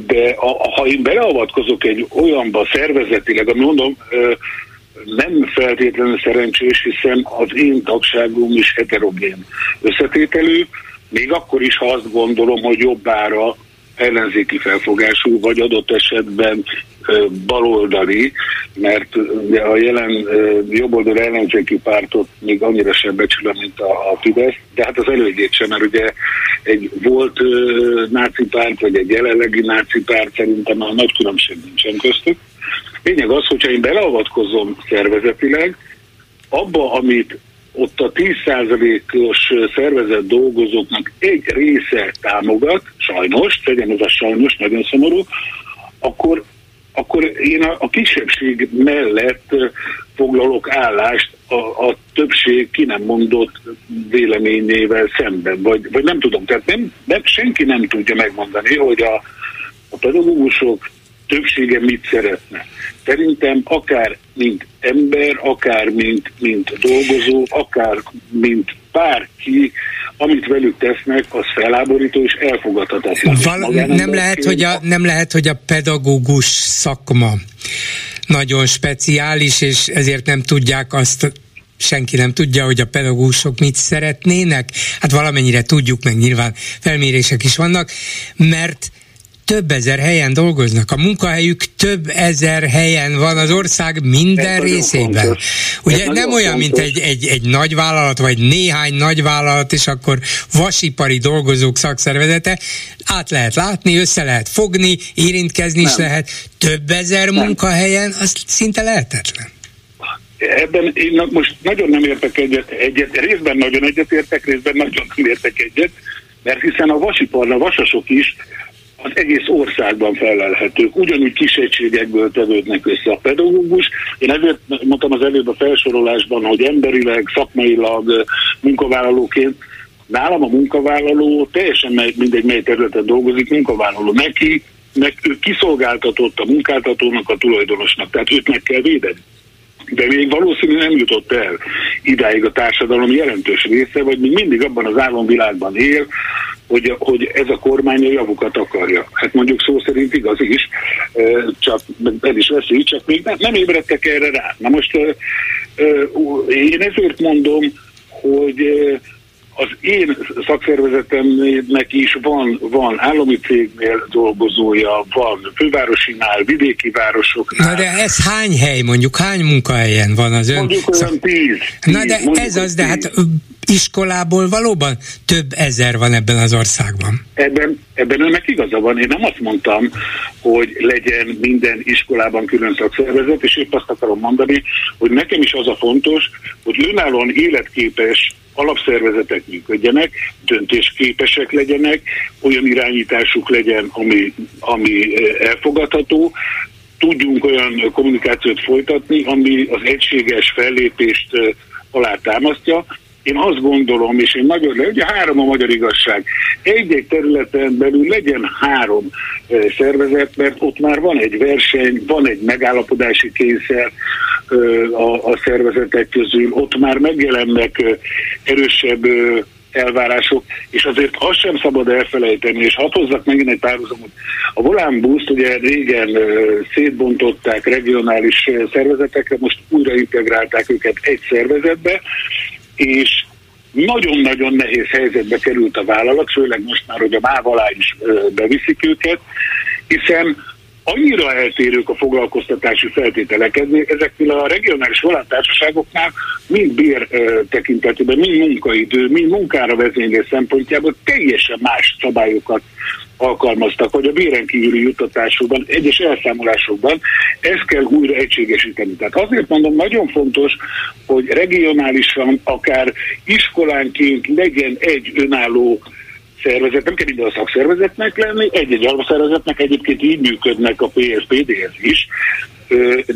de a, ha én beleavatkozok egy olyanba szervezetileg, ami mondom, nem feltétlenül szerencsés, hiszen az én tagságom is heterogén összetételű, még akkor is, ha azt gondolom, hogy jobbára ellenzéki felfogású, vagy adott esetben baloldali, mert a jelen jobboldali ellenzéki pártot még annyira sem becsülöm, mint a, a Fidesz, de hát az elődjét sem, mert ugye egy volt náci párt, vagy egy jelenlegi náci párt szerintem a nagy különbség nincsen köztük. Lényeg az, hogyha én beleavatkozom szervezetileg, abba, amit ott a 10%-os szervezet dolgozóknak egy része támogat, sajnos, tegyen ez a sajnos, nagyon szomorú, akkor, akkor én a, a kisebbség mellett foglalok állást a, a többség ki nem mondott véleményével szemben, vagy, vagy nem tudom, tehát nem, nem, senki nem tudja megmondani, hogy a, a pedagógusok többsége mit szeretne. Szerintem akár mint ember, akár mint, mint dolgozó, akár mint bárki, amit velük tesznek, az feláborító és elfogadhatatlan. Val- nem, lehet, hogy a, nem lehet, hogy a pedagógus szakma nagyon speciális, és ezért nem tudják azt senki nem tudja, hogy a pedagógusok mit szeretnének. Hát valamennyire tudjuk, meg nyilván felmérések is vannak, mert több ezer helyen dolgoznak. A munkahelyük több ezer helyen van az ország minden Ez részében. Ugye Ez nem olyan, fontos. mint egy, egy, egy nagy vállalat, vagy néhány nagy vállalat, és akkor vasipari dolgozók szakszervezete. Át lehet látni, össze lehet fogni, érintkezni nem. is lehet. Több ezer nem. munkahelyen, az szinte lehetetlen. ebben én most nagyon nem értek egyet, egyet, részben nagyon egyet értek, részben nagyon nem értek egyet, mert hiszen a vasiparna, vasasok is az egész országban felelhetők. Ugyanúgy kis egységekből tevődnek össze a pedagógus. Én ezért mondtam az előbb a felsorolásban, hogy emberileg, szakmailag, munkavállalóként nálam a munkavállaló teljesen mindegy, mely területen dolgozik, munkavállaló neki, meg ő kiszolgáltatott a munkáltatónak, a tulajdonosnak, tehát őt meg kell védeni. De még valószínűleg nem jutott el idáig a társadalom jelentős része, vagy még mindig abban az álomvilágban él, hogy, hogy ez a kormány a javukat akarja. Hát mondjuk szó szerint igaz is, csak el is veszi, csak még nem, ébredtek erre rá. Na most én ezért mondom, hogy az én szakszervezetemnek is van, van állami cégnél dolgozója, van fővárosinál, vidéki városoknál. Na de ez hány hely, mondjuk hány munkahelyen van az ön? Mondjuk olyan tíz. Na de ez az, de hát iskolából valóban több ezer van ebben az országban. Ebben, ebben önnek igaza van. Én nem azt mondtam, hogy legyen minden iskolában külön szakszervezet, és épp azt akarom mondani, hogy nekem is az a fontos, hogy önállóan életképes alapszervezetek működjenek, döntésképesek legyenek, olyan irányításuk legyen, ami, ami eh, elfogadható, tudjunk olyan kommunikációt folytatni, ami az egységes fellépést eh, alátámasztja, én azt gondolom, és én nagyon, le, ugye három a magyar igazság, egy-egy területen belül legyen három e, szervezet, mert ott már van egy verseny, van egy megállapodási kényszer e, a, a szervezetek közül, ott már megjelennek e, erősebb elvárások, és azért azt sem szabad elfelejteni, és hadd hozzak megint egy párhuzamot. A Volán Buszt ugye régen szétbontották regionális szervezetekre, most újra integrálták őket egy szervezetbe, és nagyon-nagyon nehéz helyzetbe került a vállalat, főleg most már, hogy a MÁV alá is beviszik őket, hiszen annyira eltérők a foglalkoztatási feltételek. Ezeknél a regionális volántársaságoknál mind bér tekintetében, mind munkaidő, mind munkára vezénylés szempontjából teljesen más szabályokat alkalmaztak, hogy a béren kívüli juttatásokban, egyes elszámolásokban ezt kell újra egységesíteni. Tehát azért mondom, nagyon fontos, hogy regionálisan, akár iskolánként legyen egy önálló szervezet, nem kell minden a szakszervezetnek lenni, egy-egy alapszervezetnek egyébként így működnek a PSPD-hez is,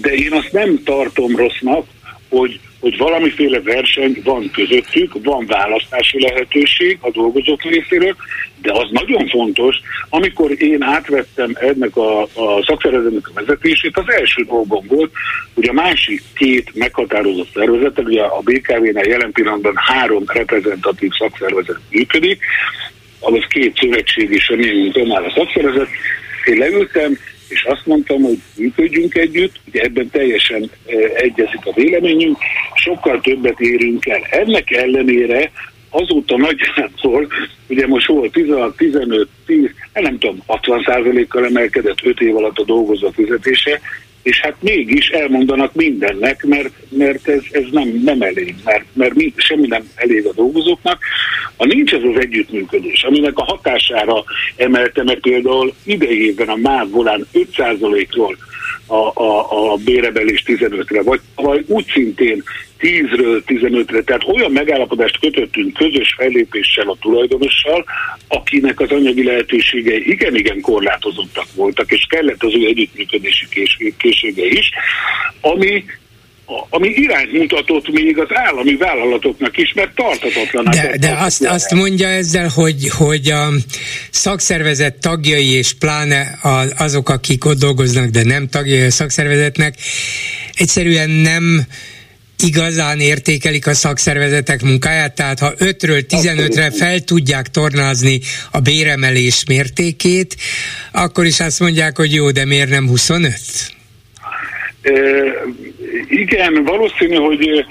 de én azt nem tartom rossznak, hogy, hogy valamiféle verseny van közöttük, van választási lehetőség a dolgozók részéről, de az nagyon fontos, amikor én átvettem ennek a, a szakszervezetnek a vezetését, az első dolgom volt, hogy a másik két meghatározott szervezetek, ugye a BKV-nál jelen pillanatban három reprezentatív szakszervezet működik, ahhoz két szövetség ami mint önáll a szakszervezet, én leültem, és azt mondtam, hogy működjünk együtt, ugye ebben teljesen e, egyezik a véleményünk, sokkal többet érünk el. Ennek ellenére azóta nagyjából, ugye most volt 16, 15, 10, nem tudom, 60% kal emelkedett 5 év alatt a dolgozó fizetése, és hát mégis elmondanak mindennek, mert, mert ez, ez nem, nem elég, mert, mert mi, semmi nem elég a dolgozóknak. Ha nincs ez az együttműködés, aminek a hatására emelte meg például idejében a MÁV volán 5%-ról a, a, a bérebelés 15-re, vagy, vagy úgy szintén 10-ről 15-re, tehát olyan megállapodást kötöttünk közös fellépéssel a tulajdonossal, akinek az anyagi lehetőségei igen-igen korlátozottak voltak, és kellett az ő együttműködési készsége is, ami ami irányt mutatott még az állami vállalatoknak is, mert tartatatlan. De, de azt, azt mondja ezzel, hogy, hogy a szakszervezet tagjai, és pláne azok, akik ott dolgoznak, de nem tagjai a szakszervezetnek, egyszerűen nem igazán értékelik a szakszervezetek munkáját, tehát ha 5-ről 15-re fel tudják tornázni a béremelés mértékét, akkor is azt mondják, hogy jó, de miért nem 25? Igen, valószínű, hogy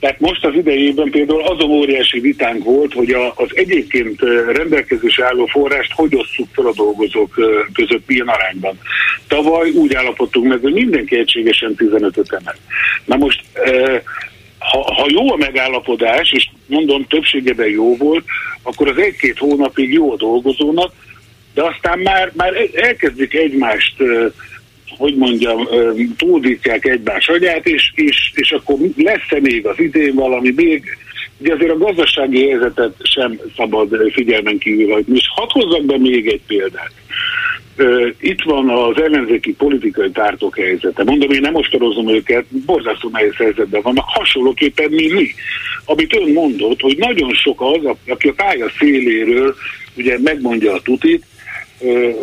tehát most az idejében például azon óriási vitánk volt, hogy a, az egyébként rendelkezés álló forrást hogy osszuk fel a dolgozók között milyen arányban. Tavaly úgy állapodtunk meg, hogy mindenki egységesen 15-öt emel. Na most ha, ha jó a megállapodás, és mondom többségében jó volt, akkor az egy-két hónapig jó a dolgozónak, de aztán már, már elkezdik egymást hogy mondjam, túldítják egymás agyát, és, és, és akkor lesz-e még az idén valami még, ugye azért a gazdasági helyzetet sem szabad figyelmen kívül hagyni. És hadd hozzak be még egy példát. Itt van az ellenzéki politikai pártok helyzete. Mondom, én nem ostorozom őket, borzasztó nehéz helyzetben vannak, hasonlóképpen, mint mi. Amit ön mondott, hogy nagyon sok az, aki a pálya széléről ugye megmondja a tutit,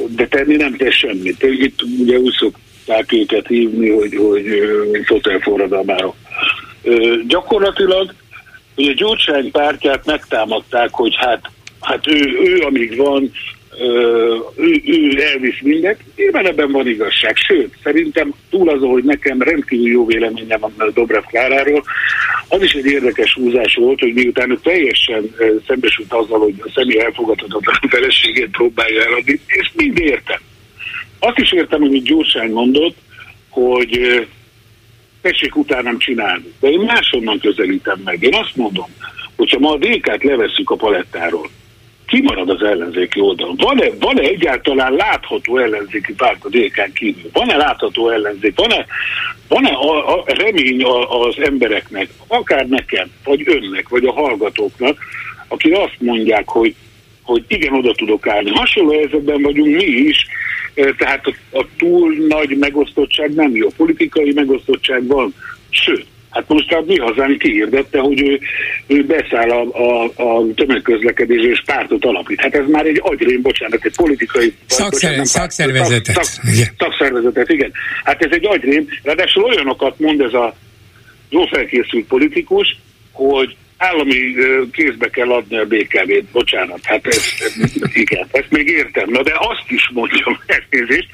de tenni nem tesz semmit. Itt ugye úgy szokták őket hívni, hogy, hogy fotelforradalmárok. Gyakorlatilag ugye Gyurcsány pártját megtámadták, hogy hát, hát ő, ő amíg van, ő, ő elvisz mindent, nyilván ebben van igazság. Sőt, szerintem túl azon, hogy nekem rendkívül jó véleményem van Dobrev Kláráról, az is egy érdekes húzás volt, hogy miután ő teljesen szembesült azzal, hogy a személy elfogadhatatlan feleségét próbálja eladni, és mind értem. Azt is értem, amit Gyurcsány mondott, hogy tessék utánam csinálni. De én máshonnan közelítem meg. Én azt mondom, hogyha ma a DK-t levesszük a palettáról, kimarad az ellenzéki oldalon. Van-e, van-e egyáltalán látható ellenzéki párt a dk kívül? Van-e látható ellenzék? Van-e, van-e a, a remény a, az embereknek, akár nekem, vagy önnek, vagy a hallgatóknak, akik azt mondják, hogy, hogy igen, oda tudok állni. Hasonló helyzetben vagyunk mi is, e, tehát a, a túl nagy megosztottság nem jó. Politikai megosztottság van, sőt, Hát most a mi hazán kihirdette, hogy ő, ő beszáll a, a, a tömegközlekedés és pártot alapít. Hát ez már egy agyrém, bocsánat, egy politikai... Szakszer, bocsánat, szakszervezetet. Szak, szak, igen. Szakszervezetet, igen. Hát ez egy agyrém, ráadásul olyanokat mond ez a jó felkészült politikus, hogy állami kézbe kell adni a BKV-t, bocsánat, hát ez, igen, ezt még értem. Na de azt is mondjam, elnézést,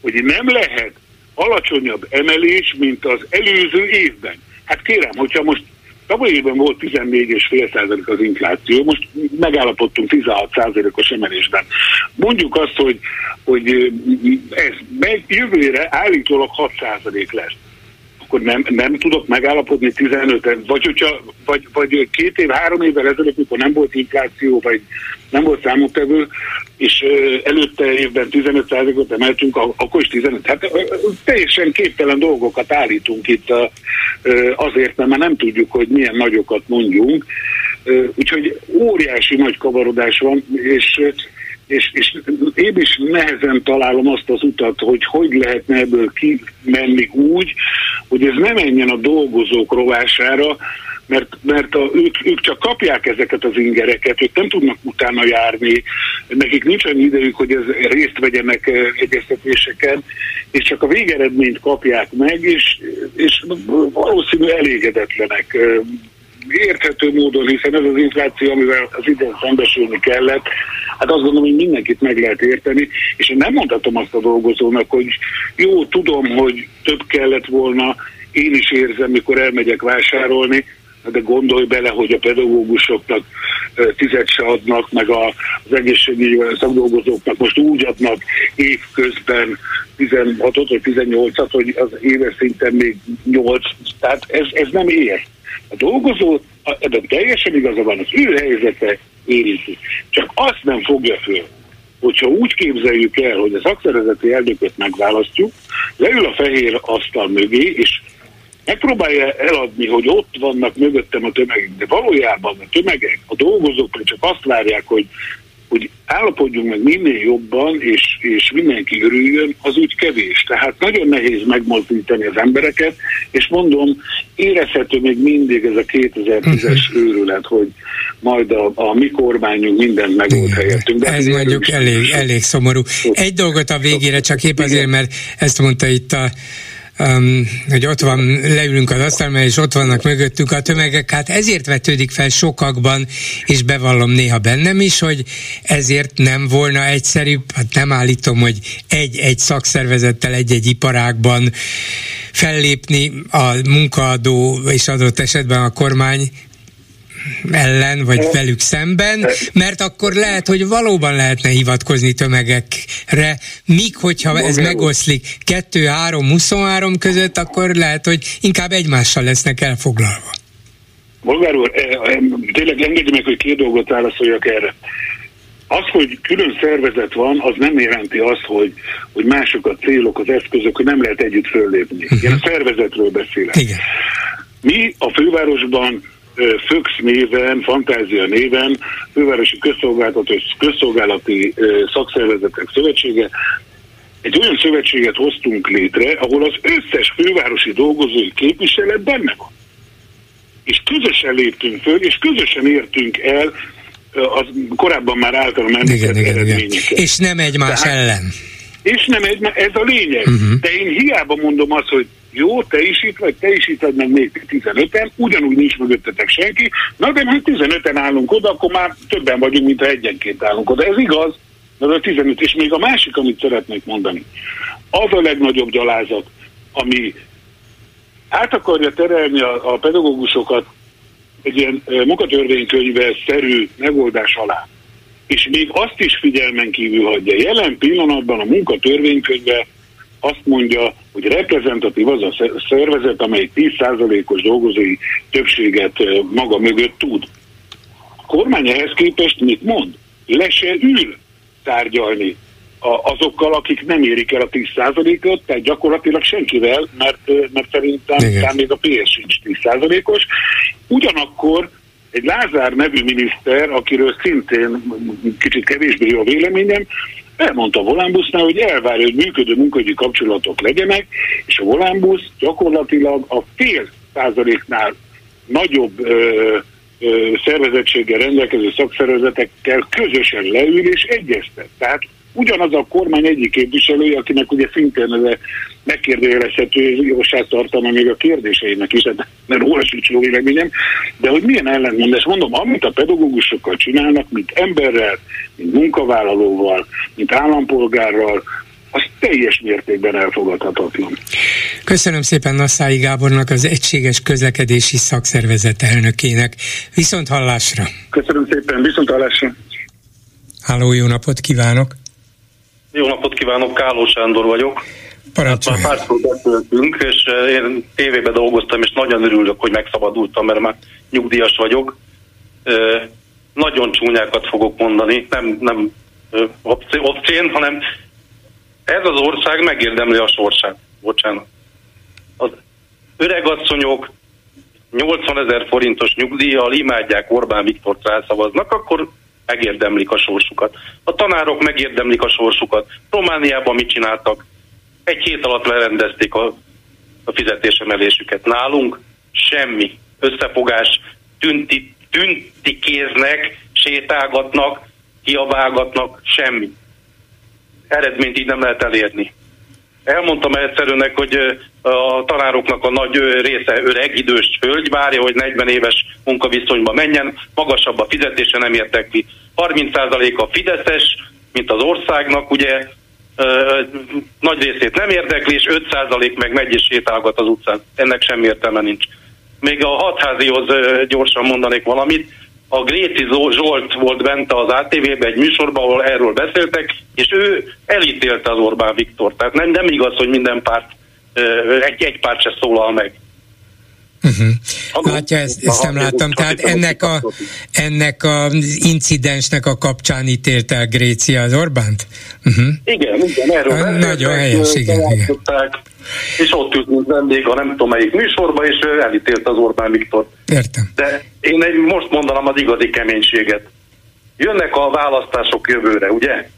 hogy nem lehet alacsonyabb emelés, mint az előző évben. Hát kérem, hogyha most tavaly évben volt 14,5% az infláció, most megállapodtunk 16%-os emelésben. Mondjuk azt, hogy, hogy ez meg jövőre állítólag 6% lesz akkor nem, nem tudok megállapodni 15 vagy hogyha vagy, vagy két év, három évvel ezelőtt, mikor nem volt infláció, vagy nem volt számottevő, és előtte évben 15%-ot emeltünk, akkor is 15. Hát teljesen képtelen dolgokat állítunk itt azért, mert már nem tudjuk, hogy milyen nagyokat mondjunk. Úgyhogy óriási nagy kavarodás van, és és, és én is nehezen találom azt az utat, hogy hogy lehetne ebből kimenni úgy, hogy ez ne menjen a dolgozók rovására, mert, mert a, ők, ők csak kapják ezeket az ingereket, ők nem tudnak utána járni, nekik nincs annyi idejük, hogy ez, részt vegyenek egyeztetéseken, és csak a végeredményt kapják meg, és, és valószínű elégedetlenek érthető módon, hiszen ez az infláció, amivel az idén szembesülni kellett, hát azt gondolom, hogy mindenkit meg lehet érteni, és én nem mondhatom azt a dolgozónak, hogy jó, tudom, hogy több kellett volna, én is érzem, mikor elmegyek vásárolni, de gondolj bele, hogy a pedagógusoknak tizet se adnak, meg az egészségügyi szakdolgozóknak most úgy adnak évközben 16-ot vagy 18-at, hogy az éves szinten még 8, tehát ez, ez nem ér. A dolgozó, ebben teljesen igaza van, az ő helyzete érinti. Csak azt nem fogja föl, hogyha úgy képzeljük el, hogy a szakszervezeti elnököt megválasztjuk, leül a fehér asztal mögé, és megpróbálja eladni, hogy ott vannak mögöttem a tömegek, de valójában a tömegek, a dolgozók csak azt várják, hogy hogy állapodjunk meg minél jobban, és, és mindenki örüljön, az úgy kevés. Tehát nagyon nehéz megmozdítani az embereket, és mondom, érezhető még mindig ez a 2010-es mhm. őrület, hogy majd a, a mi kormányunk mindent megold helyettünk. De ez mondjuk elég, elég szomorú. Egy dolgot a végére, csak épp azért, mert ezt mondta itt a um, hogy ott van, leülünk az asztalmál, és ott vannak mögöttünk a tömegek, hát ezért vetődik fel sokakban, és bevallom néha bennem is, hogy ezért nem volna egyszerűbb, hát nem állítom, hogy egy-egy szakszervezettel egy-egy iparágban fellépni a munkaadó és adott esetben a kormány ellen, vagy velük szemben, mert akkor lehet, hogy valóban lehetne hivatkozni tömegekre, míg hogyha ez megoszlik 2, 3, 23 között, akkor lehet, hogy inkább egymással lesznek elfoglalva. Bolgár úr, eh, eh, tényleg engedj meg, hogy két dolgot válaszoljak erre. Az, hogy külön szervezet van, az nem jelenti azt, hogy, hogy mások a célok, az eszközök, hogy nem lehet együtt föllépni. Én a szervezetről beszélek. Igen. Mi a fővárosban FÖX néven, Fantázia néven, Fővárosi Közszolgáltató és Közszolgálati Szakszervezetek Szövetsége, egy olyan szövetséget hoztunk létre, ahol az összes fővárosi dolgozói képviselet benne van. És közösen léptünk föl, és közösen értünk el az korábban már általam említett eredményeket. És nem egymás Tehát- ellen. És nem egy, ez a lényeg. Uh-huh. De én hiába mondom azt, hogy jó, te is itt vagy, te is itt vagy, meg még 15-en, ugyanúgy nincs mögöttetek senki, na de ha 15-en állunk oda, akkor már többen vagyunk, mint ha egyenként állunk oda. Ez igaz, de a 15, és még a másik, amit szeretnék mondani, az a legnagyobb gyalázat, ami át akarja terelni a, a pedagógusokat egy ilyen munkatörvénykönyve szerű megoldás alá és még azt is figyelmen kívül hagyja. Jelen pillanatban a munkatörvénykönyve azt mondja, hogy reprezentatív az a sze- szervezet, amely 10%-os dolgozói többséget maga mögött tud. A kormány ehhez képest mit mond? Le se ül tárgyalni azokkal, akik nem érik el a 10%-ot, tehát gyakorlatilag senkivel, mert, mert szerintem Igen. még a PS sincs 10%-os. Ugyanakkor egy Lázár nevű miniszter, akiről szintén kicsit kevésbé jó a véleményem, elmondta a Volánbusznál, hogy elvárja, hogy működő munkahogyi kapcsolatok legyenek, és a Volánbusz gyakorlatilag a fél százaléknál nagyobb ö, ö, szervezettséggel rendelkező szakszervezetekkel közösen leül és egyeztet. Tehát ugyanaz a kormány egyik képviselője, akinek ugye szintén ez a megkérdőjelezhető jóság tartalma még a kérdéseinek is, de mert róla sincs jó véleményem, de hogy milyen ellentmondás, mondom, amit a pedagógusokkal csinálnak, mint emberrel, mint munkavállalóval, mint állampolgárral, az teljes mértékben elfogadhatatlan. Köszönöm szépen Nasszái Gábornak, az Egységes Közlekedési Szakszervezet elnökének. Viszont hallásra. Köszönöm szépen, viszont hallásra. Háló, jó napot kívánok. Jó napot kívánok, Káló Sándor vagyok. Már Parancsoljon. párszor beszéltünk, és eh, én tévében dolgoztam, és nagyon örülök, hogy megszabadultam, mert már nyugdíjas vagyok. Eh, Nagyon csúnyákat fogok mondani, nem, nem eh, obszén, hanem ez az ország megérdemli a sorsát. Bocsánat. Az öregasszonyok 80 ezer forintos nyugdíjjal imádják Orbán Viktort rászavaznak, akkor megérdemlik a sorsukat. A tanárok megérdemlik a sorsukat. Romániában mit csináltak? Egy hét alatt lerendezték a, a fizetésemelésüket. Nálunk semmi. Összefogás, tünti, tüntikéznek, sétálgatnak, kiabálgatnak, semmi. Eredményt így nem lehet elérni. Elmondtam egyszerűnek, hogy ö, a tanároknak a nagy része öreg, idős hölgy, várja, hogy 40 éves munkaviszonyba menjen, magasabb a fizetése, nem érdekli. 30% a Fideszes, mint az országnak, ugye nagy részét nem érdekli, és 5% meg megy és sétálgat az utcán. Ennek semmi értelme nincs. Még a hatházihoz gyorsan mondanék valamit. A Gréci Zsolt volt bent az ATV-ben egy műsorban, ahol erről beszéltek, és ő elítélte az Orbán Viktor. Tehát nem, nem igaz, hogy minden párt, egy, egy párt se szólal meg. Uh-huh. Látja, ezt, ezt nem láttam. Tehát ennek a, ennek az incidensnek a kapcsán ítélt el Grécia az Orbánt? Uh-huh. Igen, igen, erről Ah, beszéltek, nagyon helyes, igen, igen. És ott ült mint vendég a nem tudom melyik műsorba, és elítélte az Orbán Viktor. Értem. De én egy, most mondanám az igazi keménységet. Jönnek a választások jövőre, ugye?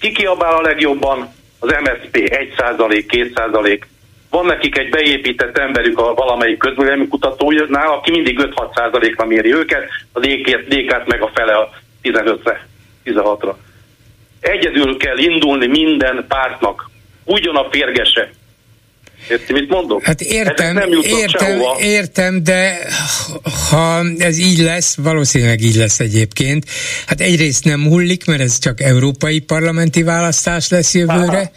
Ki kiabál a legjobban? Az MSZP 1%, 2%. Van nekik egy beépített emberük a valamelyik közvéleménykutatónál, aki mindig 5-6%-ra méri őket, a DK-t meg a fele a 15-re, 16-ra. Egyedül kell indulni minden pártnak. Ugyan a férgese. Érti, mit mondok? Hát értem, értem, sehova. értem, de ha ez így lesz, valószínűleg így lesz egyébként. Hát egyrészt nem hullik, mert ez csak európai parlamenti választás lesz jövőre,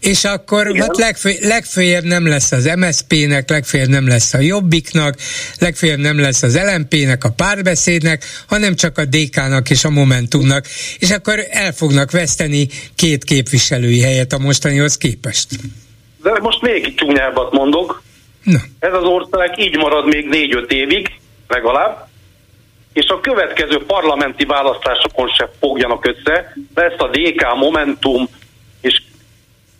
és akkor Igen. hát legfő, legfőjebb nem lesz az MSZP-nek, legfőjebb nem lesz a Jobbiknak, legfőjebb nem lesz az LMP-nek, a párbeszédnek, hanem csak a DK-nak és a Momentumnak, és akkor el fognak veszteni két képviselői helyet a mostanihoz képest. De most még csúnyábbat mondok. Na. Ez az ország így marad még négy-öt évig, legalább. és a következő parlamenti választásokon se fogjanak össze, lesz a DK Momentum, és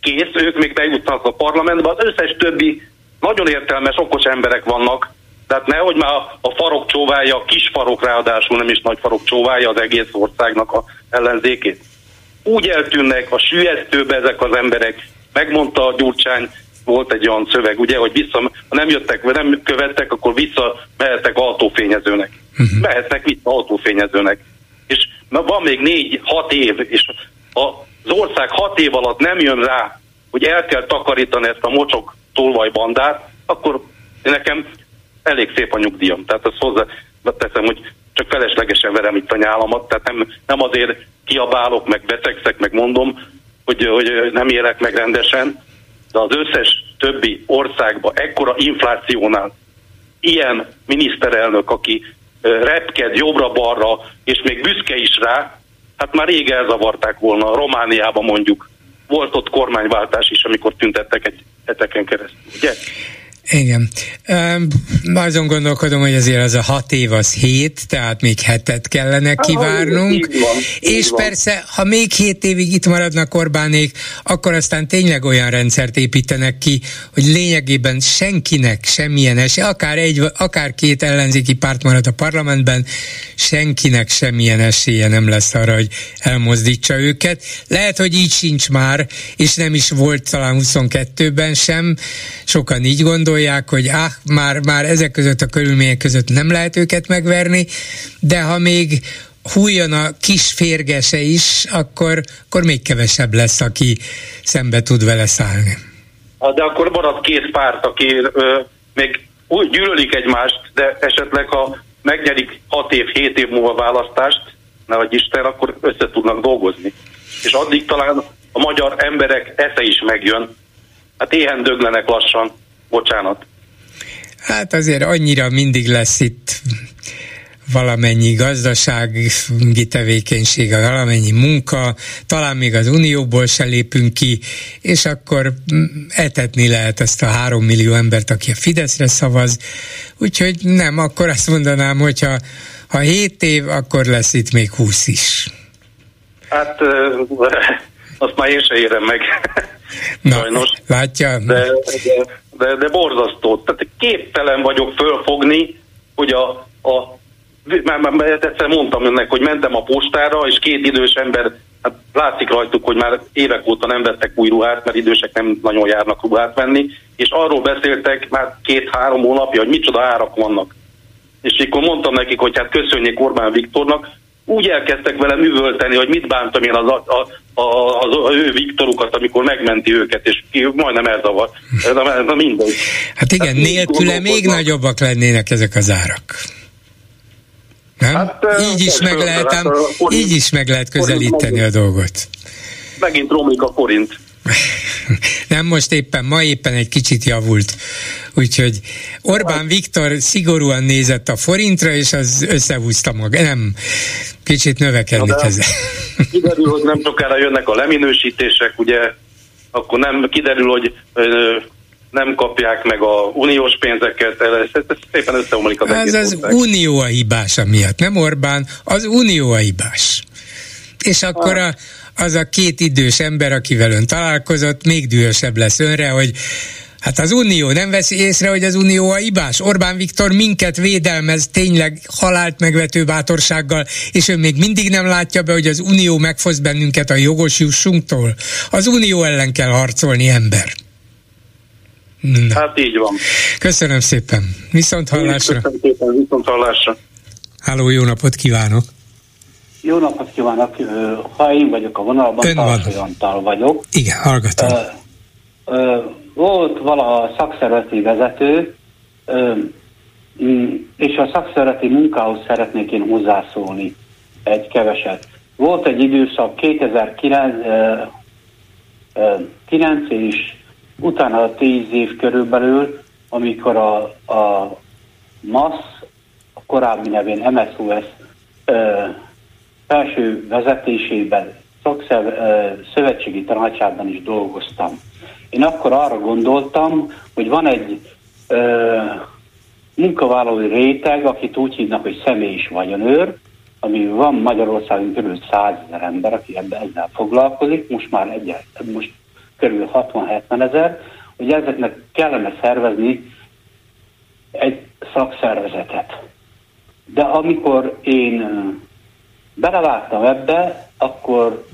kész, ők még bejutnak a parlamentbe, az összes többi nagyon értelmes, okos emberek vannak, tehát nehogy már a farok csóválja, a kis farok ráadásul nem is nagy farok csóválja az egész országnak a ellenzékét. Úgy eltűnnek a sülyeztőbe ezek az emberek. Megmondta a Gyurcsány, volt egy olyan szöveg, ugye, hogy vissza, ha nem jöttek, vagy nem követtek, akkor vissza mehettek autófényezőnek. Uh-huh. Mehetnek vissza autófényezőnek. És na, van még négy-hat év, és az ország hat év alatt nem jön rá, hogy el kell takarítani ezt a mocsok tolvajbandát, akkor nekem elég szép a nyugdíjam. Tehát azt hozzá teszem, hogy csak feleslegesen verem itt a nyálamat, tehát nem, nem azért kiabálok, meg betegszek, meg mondom, hogy, hogy nem élek meg rendesen, de az összes többi országban ekkora inflációnál ilyen miniszterelnök, aki repked jobbra-balra, és még büszke is rá, hát már rég elzavarták volna. Romániában mondjuk volt ott kormányváltás is, amikor tüntettek egy heteken keresztül, ugye? Igen. Um, azon gondolkodom, hogy azért az a hat év az hét, tehát még hetet kellene kivárnunk. Ah, van, és van. persze, ha még hét évig itt maradnak Orbánék, akkor aztán tényleg olyan rendszert építenek ki, hogy lényegében senkinek semmilyen esély, akár egy, akár két ellenzéki párt marad a parlamentben, senkinek semmilyen esélye nem lesz arra, hogy elmozdítsa őket. Lehet, hogy így sincs már, és nem is volt talán 22-ben sem, sokan így gondolják, gondolják, hogy ah, már, már ezek között a körülmények között nem lehet őket megverni, de ha még hújjon a kis férgese is, akkor, akkor még kevesebb lesz, aki szembe tud vele szállni. De akkor marad két párt, aki ö, még úgy gyűlölik egymást, de esetleg ha megnyerik 6 év, 7 év múlva választást, nehogy Isten, akkor össze tudnak dolgozni. És addig talán a magyar emberek esze is megjön. Hát éhen döglenek lassan. Bocsánat. Hát azért annyira mindig lesz itt valamennyi gazdasági tevékenység, valamennyi munka, talán még az unióból se lépünk ki, és akkor etetni lehet ezt a három millió embert, aki a Fideszre szavaz. Úgyhogy nem, akkor azt mondanám, hogyha ha 7 év, akkor lesz itt még 20 is. Hát azt már én se érem meg. Na, Sajnos. Látja? De, de de, de borzasztó. Tehát képtelen vagyok fölfogni, hogy a, a már, már, már egyszer mondtam önnek, hogy mentem a postára, és két idős ember, hát látszik rajtuk, hogy már évek óta nem vettek új ruhát, mert idősek nem nagyon járnak ruhát venni, és arról beszéltek már két-három hónapja, hogy micsoda árak vannak. És akkor mondtam nekik, hogy hát köszönjék Orbán Viktornak, úgy elkezdtek vele művölteni, hogy mit bántam én az, a, a, az, az ő Viktorukat, amikor megmenti őket, és ki majdnem elzavar. Ez a mindegy. Hát igen, hát nélküle még nagyobbak lennének ezek az árak. Nem? Hát, így is meg lehet, hát, így is meg lehet közelíteni a dolgot. Megint romlik a forint. Nem most éppen, ma éppen egy kicsit javult. Úgyhogy Orbán Viktor szigorúan nézett a forintra, és az összehúzta maga. Nem, kicsit növekedni kezd. Kiderül, hogy nem sokára jönnek a leminősítések, ugye, akkor nem kiderül, hogy nem kapják meg a uniós pénzeket, ez, ez szépen összeomlik az Ez az ország. unió a hibás miatt, nem Orbán, az unió a hibás. És akkor a, az a két idős ember, akivel ön találkozott, még dühösebb lesz önre, hogy Hát az Unió nem veszi észre, hogy az Unió a ibás. Orbán Viktor minket védelmez tényleg halált megvető bátorsággal, és ő még mindig nem látja be, hogy az Unió megfosz bennünket a jogos jussunktól. Az Unió ellen kell harcolni, ember. Na. Hát így van. Köszönöm szépen. Viszont hallásra. Köszönöm szépen, viszont hallásra. Háló, jó napot kívánok. Jó napot kívánok, ha én vagyok a vonalban, Ön Antal vagyok. Igen, hallgatom. Ö, ö, volt valaha szakszervezeti vezető, ö, és a szakszervezeti munkához szeretnék én hozzászólni egy keveset. Volt egy időszak 2009 ö, ö, 9 és utána 10 év körülbelül, amikor a, a MASZ, a korábbi nevén MSUS ö, felső vezetésében, szakszer, szövetségi tanácsában is dolgoztam. Én akkor arra gondoltam, hogy van egy ö, munkavállalói réteg, akit úgy hívnak, hogy személy is vagyonőr, ami van Magyarországon kb. 100 ezer ember, aki ebben ezzel foglalkozik, most már egy, most kb. 60-70 ezer, hogy ezeknek kellene szervezni egy szakszervezetet. De amikor én belevágtam ebbe, akkor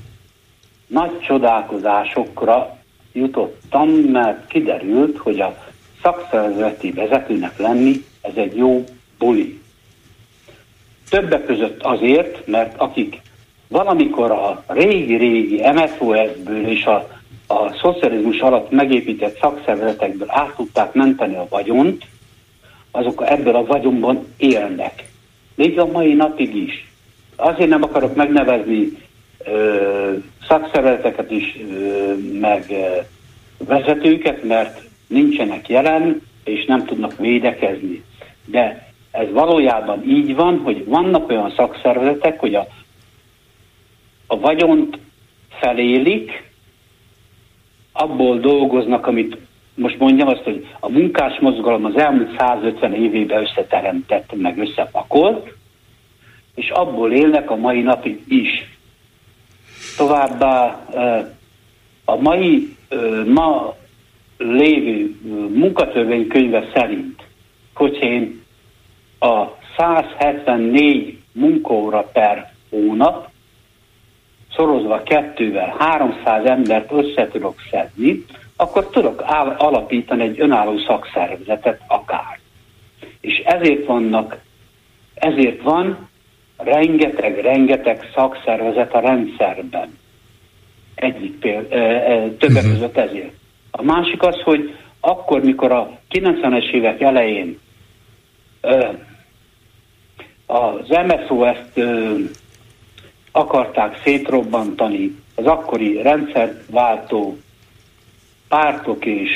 nagy csodálkozásokra jutottam, mert kiderült, hogy a szakszervezeti vezetőnek lenni, ez egy jó buli. Többek között azért, mert akik valamikor a régi-régi MSOS-ből és a, a szocializmus alatt megépített szakszervezetekből át tudták menteni a vagyont, azok ebből a vagyonban élnek. Még a mai napig is. Azért nem akarok megnevezni ö, szakszervezeteket is, ö, meg ö, vezetőket, mert nincsenek jelen, és nem tudnak védekezni. De ez valójában így van, hogy vannak olyan szakszervezetek, hogy a, a vagyont felélik, abból dolgoznak, amit most mondjam azt, hogy a munkás mozgalom az elmúlt 150 évében összeteremtett, meg összepakolt, és abból élnek a mai napig is. Továbbá a mai, ma lévő munkatörvénykönyve szerint, hogy én a 174 munkaóra per hónap, szorozva kettővel 300 embert össze tudok szedni, akkor tudok alapítani egy önálló szakszervezetet akár. És ezért vannak, ezért van rengeteg-rengeteg szakszervezet a rendszerben. Egyik példa, többek uh-huh. között ezért. A másik az, hogy akkor, mikor a 90-es évek elején az MSOS-t akarták szétrobbantani az akkori rendszerváltó pártok és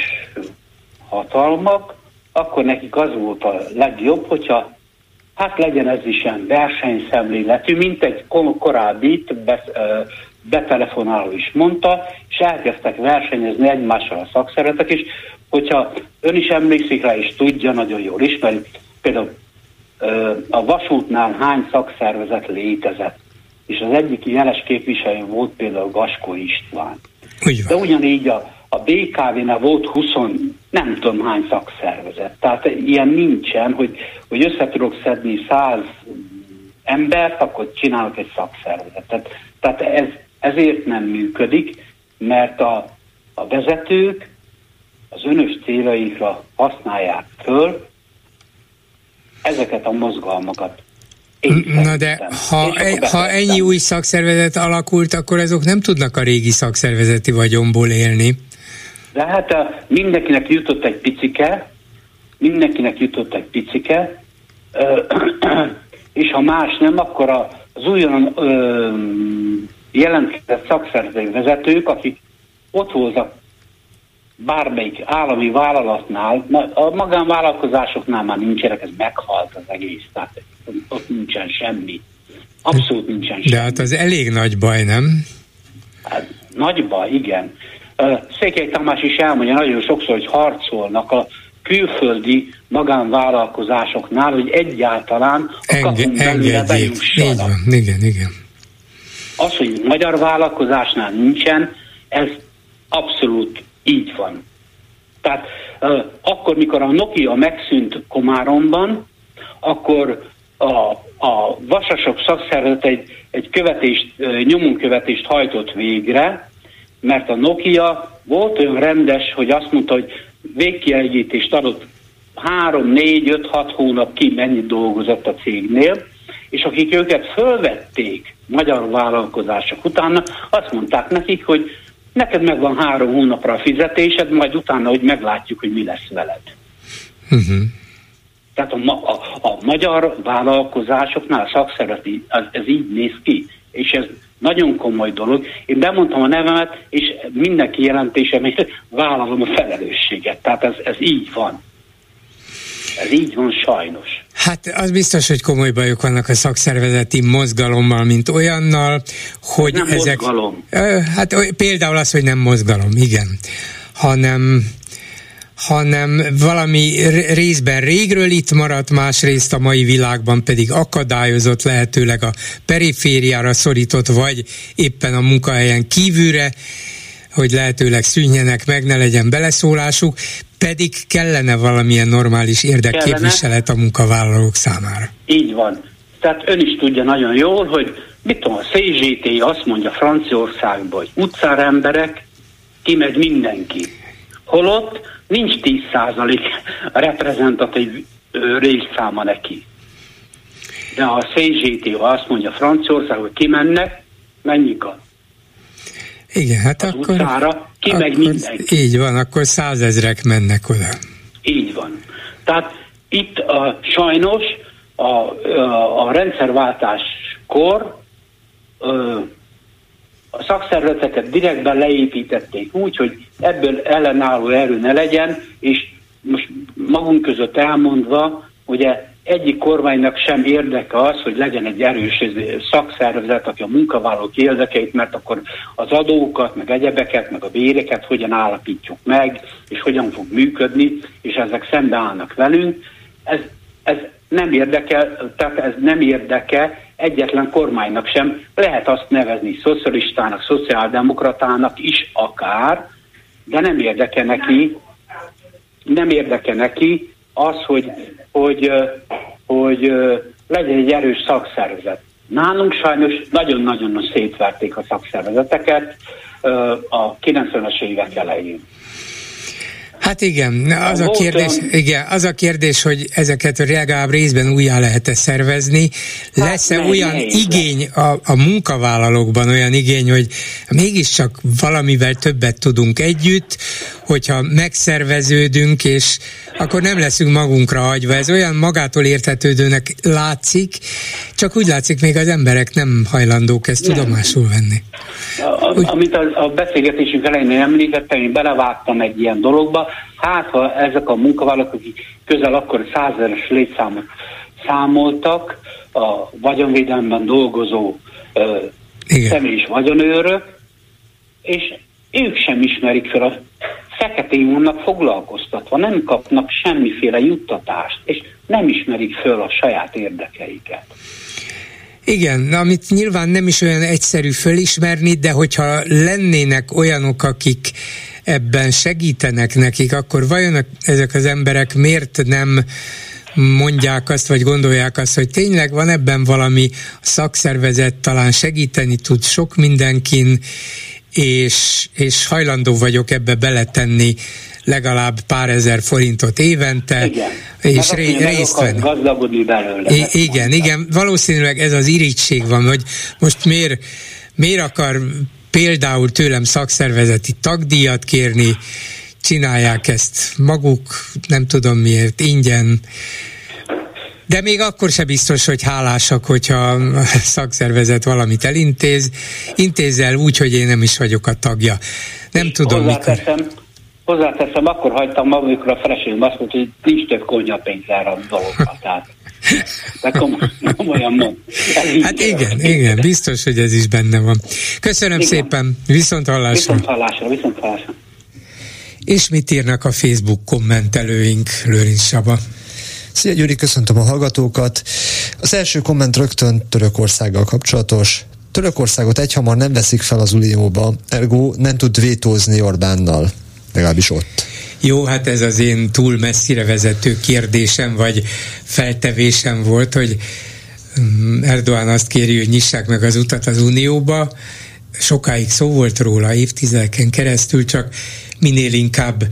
hatalmak, akkor nekik az volt a legjobb, hogyha hát legyen ez is ilyen versenyszemléletű, mint egy korábbi betelefonáló is mondta, és elkezdtek versenyezni egymással a szakszervezetek is, hogyha ön is emlékszik rá, és tudja, nagyon jól ismeri, például a vasútnál hány szakszervezet létezett, és az egyik jeles képviselő volt például Gaskó István. De ugyanígy a, a BKV-nál volt 20, nem tudom hány szakszervezet. Tehát ilyen nincsen, hogy, hogy össze tudok szedni 100 embert, akkor csinálok egy szakszervezetet. Tehát ez, ezért nem működik, mert a, a vezetők az önös céljaikra használják föl ezeket a mozgalmakat. Na de ha, e, ha ennyi új szakszervezet alakult, akkor azok nem tudnak a régi szakszervezeti vagyomból élni. De hát a, mindenkinek jutott egy picike, mindenkinek jutott egy picike, ö, és ha más nem, akkor az újon jelentkezett szakszervezeti vezetők, akik ott voltak bármelyik állami vállalatnál, a magánvállalkozásoknál már nincsenek, ez meghalt az egész, tehát ott nincsen semmi. Abszolút nincsen semmi. De hát az elég nagy baj, nem? Hát, nagy baj, igen. Székely Tamás is elmondja nagyon sokszor, hogy harcolnak a külföldi magánvállalkozásoknál, hogy egyáltalán a kapunk belőle bejussanak. Igen, igen. Az, hogy magyar vállalkozásnál nincsen, ez abszolút így van. Tehát uh, akkor, mikor a Nokia megszűnt Komáromban, akkor a, a vasasok szakszervezet egy, egy követést, uh, nyomunkövetést hajtott végre, mert a Nokia volt olyan rendes, hogy azt mondta, hogy végkielégítést adott 3, 4, 5, 6 hónap ki mennyit dolgozott a cégnél, és akik őket fölvették magyar vállalkozások utána, azt mondták nekik, hogy neked meg van három hónapra a fizetésed, majd utána, hogy meglátjuk, hogy mi lesz veled. Uh-huh. Tehát a, a, a magyar vállalkozásoknál a szakszereti, ez, ez így néz ki, és ez nagyon komoly dolog. Én bemondtam a nevemet, és mindenki jelentésemért vállalom a felelősséget. Tehát ez, ez így van. Ez így van sajnos. Hát az biztos, hogy komoly bajok vannak a szakszervezeti mozgalommal, mint olyannal, hogy nem ezek... Mozgalom. Hát például az, hogy nem mozgalom, igen, hanem hanem valami részben régről itt maradt, másrészt a mai világban pedig akadályozott lehetőleg a perifériára szorított, vagy éppen a munkahelyen kívülre, hogy lehetőleg szűnjenek meg, ne legyen beleszólásuk, pedig kellene valamilyen normális érdekképviselet a munkavállalók számára. Így van. Tehát ön is tudja nagyon jól, hogy mit tudom, a CGT azt mondja Franciaországban, hogy utcára emberek, kimegy mindenki. Holott nincs 10% reprezentatív részszáma neki. De a CGT azt mondja Franciaország, hogy kimennek, mennyi a igen, hát az akkor, utcára, ki akkor meg mindenki. Így van, akkor százezrek mennek oda. Így van. Tehát itt a, sajnos a, a, a rendszerváltáskor ö, a szakszervezeteket direktben leépítették úgy, hogy ebből ellenálló erő ne legyen, és most magunk között elmondva, ugye egyik kormánynak sem érdeke az, hogy legyen egy erős szakszervezet, aki a munkavállalók érdekeit, mert akkor az adókat, meg egyebeket, meg a béreket hogyan állapítjuk meg, és hogyan fog működni, és ezek szembe állnak velünk. Ez, ez nem érdekel, tehát ez nem érdeke egyetlen kormánynak sem. Lehet azt nevezni szocialistának, szociáldemokratának is akár, de nem érdeke neki, nem érdeke neki az, hogy, hogy, hogy legyen egy erős szakszervezet. Nálunk sajnos nagyon-nagyon szétverték a szakszervezeteket a 90-es évek elején. Hát igen, az a kérdés, igen, az a kérdés, hogy ezeket legalább részben újjá lehet-e szervezni. Hát Lesz-e hát olyan nehéz igény a, a munkavállalókban, olyan igény, hogy mégiscsak valamivel többet tudunk együtt, hogyha megszerveződünk, és akkor nem leszünk magunkra hagyva. Ez olyan magától értetődőnek látszik, csak úgy látszik, még az emberek nem hajlandók ezt nem. tudomásul venni. A, úgy... Amit a, a beszélgetésünk elején említettem, én belevágtam egy ilyen dologba, hát ha ezek a munkavállalók, akik közel akkor százeres létszámot számoltak, a vagyonvédelemben dolgozó ö, személyis vagyonőrök, és ők sem ismerik fel a feketén vannak foglalkoztatva, nem kapnak semmiféle juttatást, és nem ismerik föl a saját érdekeiket. Igen, amit nyilván nem is olyan egyszerű fölismerni, de hogyha lennének olyanok, akik ebben segítenek nekik, akkor vajon ezek az emberek miért nem mondják azt, vagy gondolják azt, hogy tényleg van ebben valami szakszervezet, talán segíteni tud sok mindenkin, és, és hajlandó vagyok ebbe beletenni legalább pár ezer forintot évente, igen. és ré, részt venni. Gazdagodni belőle. I- igen, mondta. igen, valószínűleg ez az irítség van, hogy most miért, miért akar például tőlem szakszervezeti tagdíjat kérni, csinálják ezt maguk, nem tudom miért, ingyen, de még akkor se biztos, hogy hálásak, hogyha a szakszervezet valamit elintéz. Intézzel úgy, hogy én nem is vagyok a tagja. Nem tudom, hozzáteszem, mikor... Hozzáteszem, akkor hagytam amikor a feleségem azt mondta, hogy nincs több konyhapénz erre a dologra. Tehát de komolyan mond. Hát igen, igen, biztos, hogy ez is benne van. Köszönöm igen. szépen, viszont hallásra. Viszont hallásra, viszont hallásra. És mit írnak a Facebook kommentelőink, Lőrinc Saba? Szia Gyuri, köszöntöm a hallgatókat. Az első komment rögtön Törökországgal kapcsolatos. Törökországot egyhamar nem veszik fel az Unióba, ergo nem tud vétózni Orbánnal, legalábbis ott. Jó, hát ez az én túl messzire vezető kérdésem, vagy feltevésem volt, hogy mm, Erdoğan azt kéri, hogy nyissák meg az utat az Unióba. Sokáig szó volt róla, évtizedeken keresztül, csak minél inkább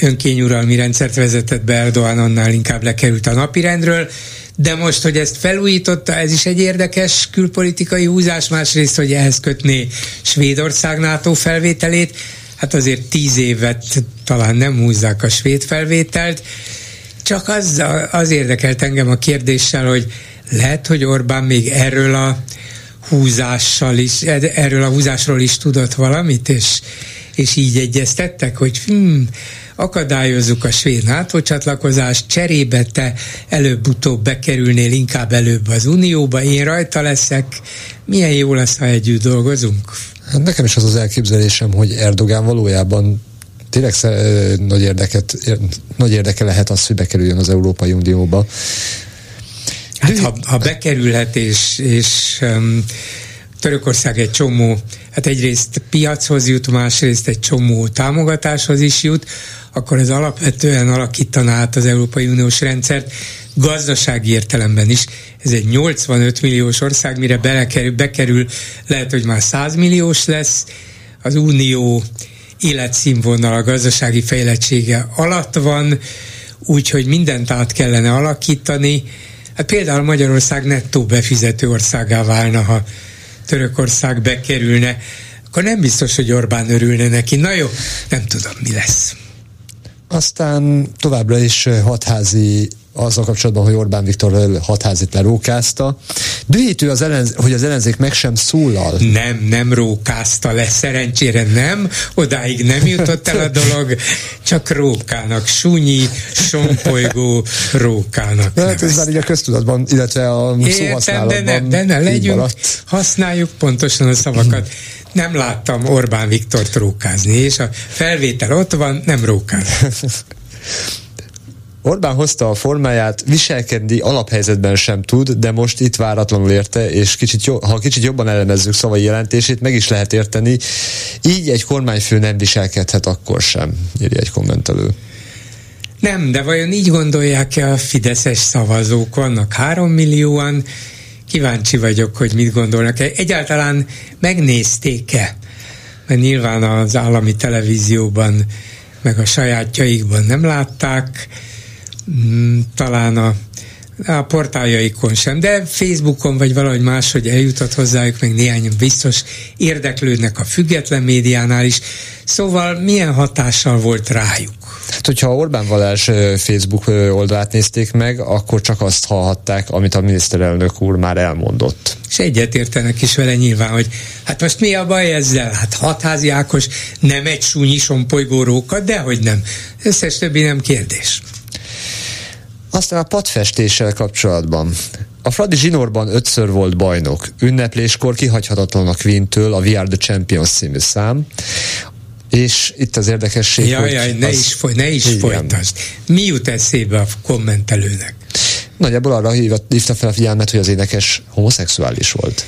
önkényuralmi rendszert vezetett be Erdoğan, annál inkább lekerült a napirendről. De most, hogy ezt felújította, ez is egy érdekes külpolitikai húzás, másrészt, hogy ehhez kötné Svédország NATO felvételét, hát azért tíz évet talán nem húzzák a svéd felvételt, csak az, az érdekelt engem a kérdéssel, hogy lehet, hogy Orbán még erről a húzással is, erről a húzásról is tudott valamit, és, és így egyeztettek, hogy hmm, akadályozzuk a svéd NATO csatlakozást, cserébe te előbb-utóbb bekerülnél inkább előbb az Unióba, én rajta leszek, milyen jó lesz, ha együtt dolgozunk? Hát nekem is az az elképzelésem, hogy Erdogán valójában tényleg nagy, érdeket, nagy érdeke lehet az, hogy bekerüljön az Európai Unióba. Hát ha, ha bekerülhet, és, és um, Törökország egy csomó, hát egyrészt piachoz jut, másrészt egy csomó támogatáshoz is jut, akkor ez alapvetően alakítaná át az Európai Uniós rendszert, gazdasági értelemben is. Ez egy 85 milliós ország, mire belekerül, bekerül, lehet, hogy már 100 milliós lesz. Az Unió életszínvonal, a gazdasági fejlettsége alatt van, úgyhogy mindent át kellene alakítani. Hát például Magyarország nettó befizető országá válna, ha Törökország bekerülne, akkor nem biztos, hogy Orbán örülne neki. Na jó, nem tudom, mi lesz. Aztán továbbra is hatházi azzal kapcsolatban, hogy Orbán Viktor hatházit lerókázta. Dühítő, az ellen, hogy az ellenzék meg sem szólal. Nem, nem rókázta le, szerencsére nem, odáig nem jutott el a dolog, csak rókának, sunyi, sompolygó rókának. De hát ez már így a köztudatban, illetve a Értem, de ne, de ne legyünk, használjuk pontosan a szavakat nem láttam Orbán Viktor rókázni, és a felvétel ott van, nem rókáz. Orbán hozta a formáját, viselkedni alaphelyzetben sem tud, de most itt váratlanul érte, és kicsit, ha kicsit jobban elemezzük szavai jelentését, meg is lehet érteni. Így egy kormányfő nem viselkedhet akkor sem, írja egy kommentelő. Nem, de vajon így gondolják-e a fideszes szavazók? Vannak három millióan, kíváncsi vagyok, hogy mit gondolnak. Egyáltalán megnézték-e? Mert nyilván az állami televízióban, meg a sajátjaikban nem látták, mm, talán a, a portáljaikon sem, de Facebookon vagy valahogy máshogy eljutott hozzájuk, meg néhány biztos érdeklődnek a független médiánál is. Szóval milyen hatással volt rájuk? Hát, hogyha Orbán Valás Facebook oldalát nézték meg, akkor csak azt hallhatták, amit a miniszterelnök úr már elmondott. És egyetértenek is vele nyilván, hogy hát most mi a baj ezzel? Hát hatházi Ákos nem egy súnyi sompolygóróka, de hogy nem. Összes többi nem kérdés. Aztán a padfestéssel kapcsolatban. A Fradi zsinórban ötször volt bajnok. Ünnepléskor kihagyhatatlan a Queen-től a We Are the Champions című szám. És itt az érdekesség, jaj, hogy... Jaj, ne az... is, foly, ne is folytasd. Mi jut eszébe a kommentelőnek? Nagyjából arra hívta fel a figyelmet, hogy az énekes homoszexuális volt.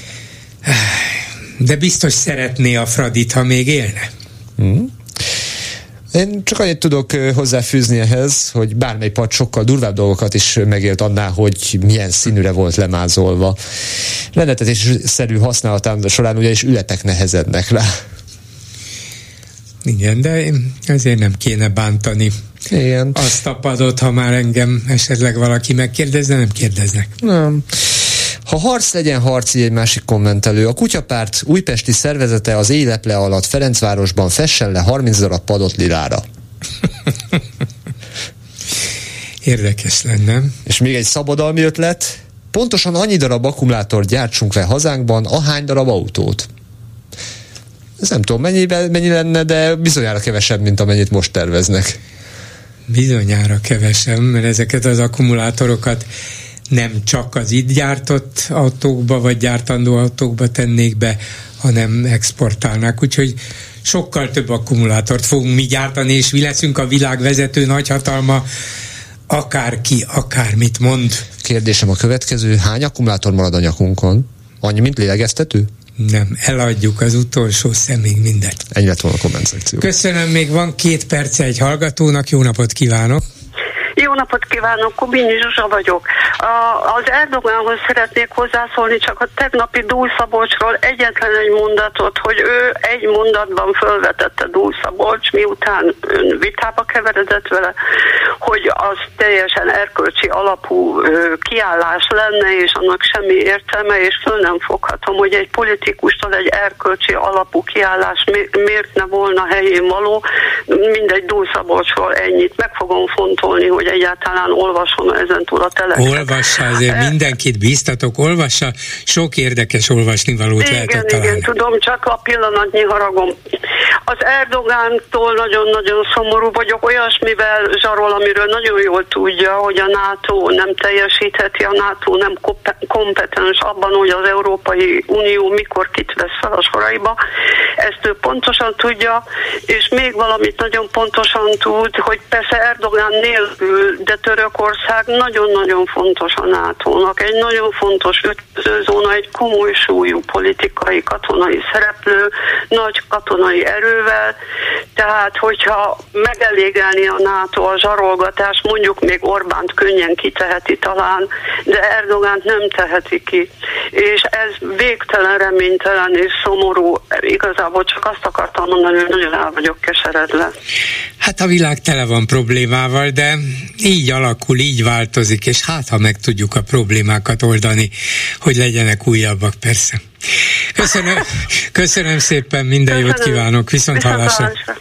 De biztos szeretné a Fradit, ha még élne. Hmm. Én csak annyit tudok hozzáfűzni ehhez, hogy bármely pad sokkal durvább dolgokat is megélt annál, hogy milyen színűre volt lemázolva. szerű használatán során ugyanis ületek nehezednek rá. Igen, de ezért nem kéne bántani. Igen. Azt a padot, ha már engem esetleg valaki megkérdezne, nem kérdeznek. Nem. Ha harc legyen harci, egy másik kommentelő. A kutyapárt újpesti szervezete az éleple alatt Ferencvárosban fessen le 30 darab padot lirára. Érdekes lenne. És még egy szabadalmi ötlet. Pontosan annyi darab akkumulátor gyártsunk le hazánkban, ahány darab autót. Ez nem tudom, mennyibe, mennyi lenne, de bizonyára kevesebb, mint amennyit most terveznek. Bizonyára kevesebb, mert ezeket az akkumulátorokat nem csak az itt gyártott autókba, vagy gyártandó autókba tennék be, hanem exportálnák. Úgyhogy sokkal több akkumulátort fogunk mi gyártani, és mi leszünk a világ vezető nagyhatalma, akárki, akármit mond. Kérdésem a következő, hány akkumulátor marad a nyakunkon? Annyi, mint lélegeztető? Nem, eladjuk az utolsó szemig mindent. Ennyi lett volna a komment szekció. Köszönöm, még van két perce egy hallgatónak, jó napot kívánok! Jó napot kívánok, Kubinyi Zsuzsa vagyok. A, az Erdogánhoz szeretnék hozzászólni, csak a tegnapi Dúlszabolcsról egyetlen egy mondatot, hogy ő egy mondatban felvetette Dúlszabolcs, miután ön vitába keveredett vele, hogy az teljesen erkölcsi alapú kiállás lenne, és annak semmi értelme, és föl nem foghatom, hogy egy politikustól egy erkölcsi alapú kiállás mi, miért ne volna helyén való, mindegy Dúlszabolcsról ennyit. Meg fogom fontolni, hogy hogy egyáltalán olvasom ezen túl a teleket. Olvassa, azért mindenkit bíztatok, olvassa, sok érdekes olvasnivalót igen, lehet Igen, Igen, tudom, csak a pillanatnyi haragom. Az Erdogántól nagyon-nagyon szomorú vagyok, olyasmivel zsarol, amiről nagyon jól tudja, hogy a NATO nem teljesítheti, a NATO nem kompetens abban, hogy az Európai Unió mikor kit vesz fel a soraiba. Ezt ő pontosan tudja, és még valamit nagyon pontosan tud, hogy persze Erdogán nélkül, de Törökország nagyon-nagyon fontos a NATO-nak, egy nagyon fontos ütközőzóna, egy komoly súlyú politikai, katonai szereplő, nagy katonai erővel, tehát hogyha megelégelni a NATO a zsarolgatás, mondjuk még Orbánt könnyen kiteheti talán, de Erdogánt nem teheti ki. És ez végtelen reménytelen és szomorú. Igazából csak azt akartam mondani, hogy nagyon el vagyok keseredve. Hát a világ tele van problémával, de így alakul, így változik, és hát ha meg tudjuk a problémákat oldani, hogy legyenek újabbak persze. Köszönöm, köszönöm szépen, minden köszönöm. jót kívánok, viszont, viszont hallásra. hallásra.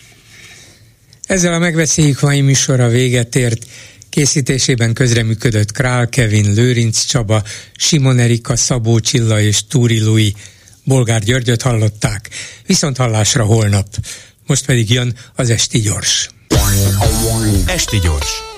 Ezzel a megbeszéljük mai műsora véget ért. Készítésében közreműködött Král Kevin, Lőrinc Csaba, Simon Erika, Szabó Csilla és Túri Lui. Bolgár Györgyöt hallották. Viszont hallásra holnap. Most pedig jön az Esti Gyors. Esti Gyors,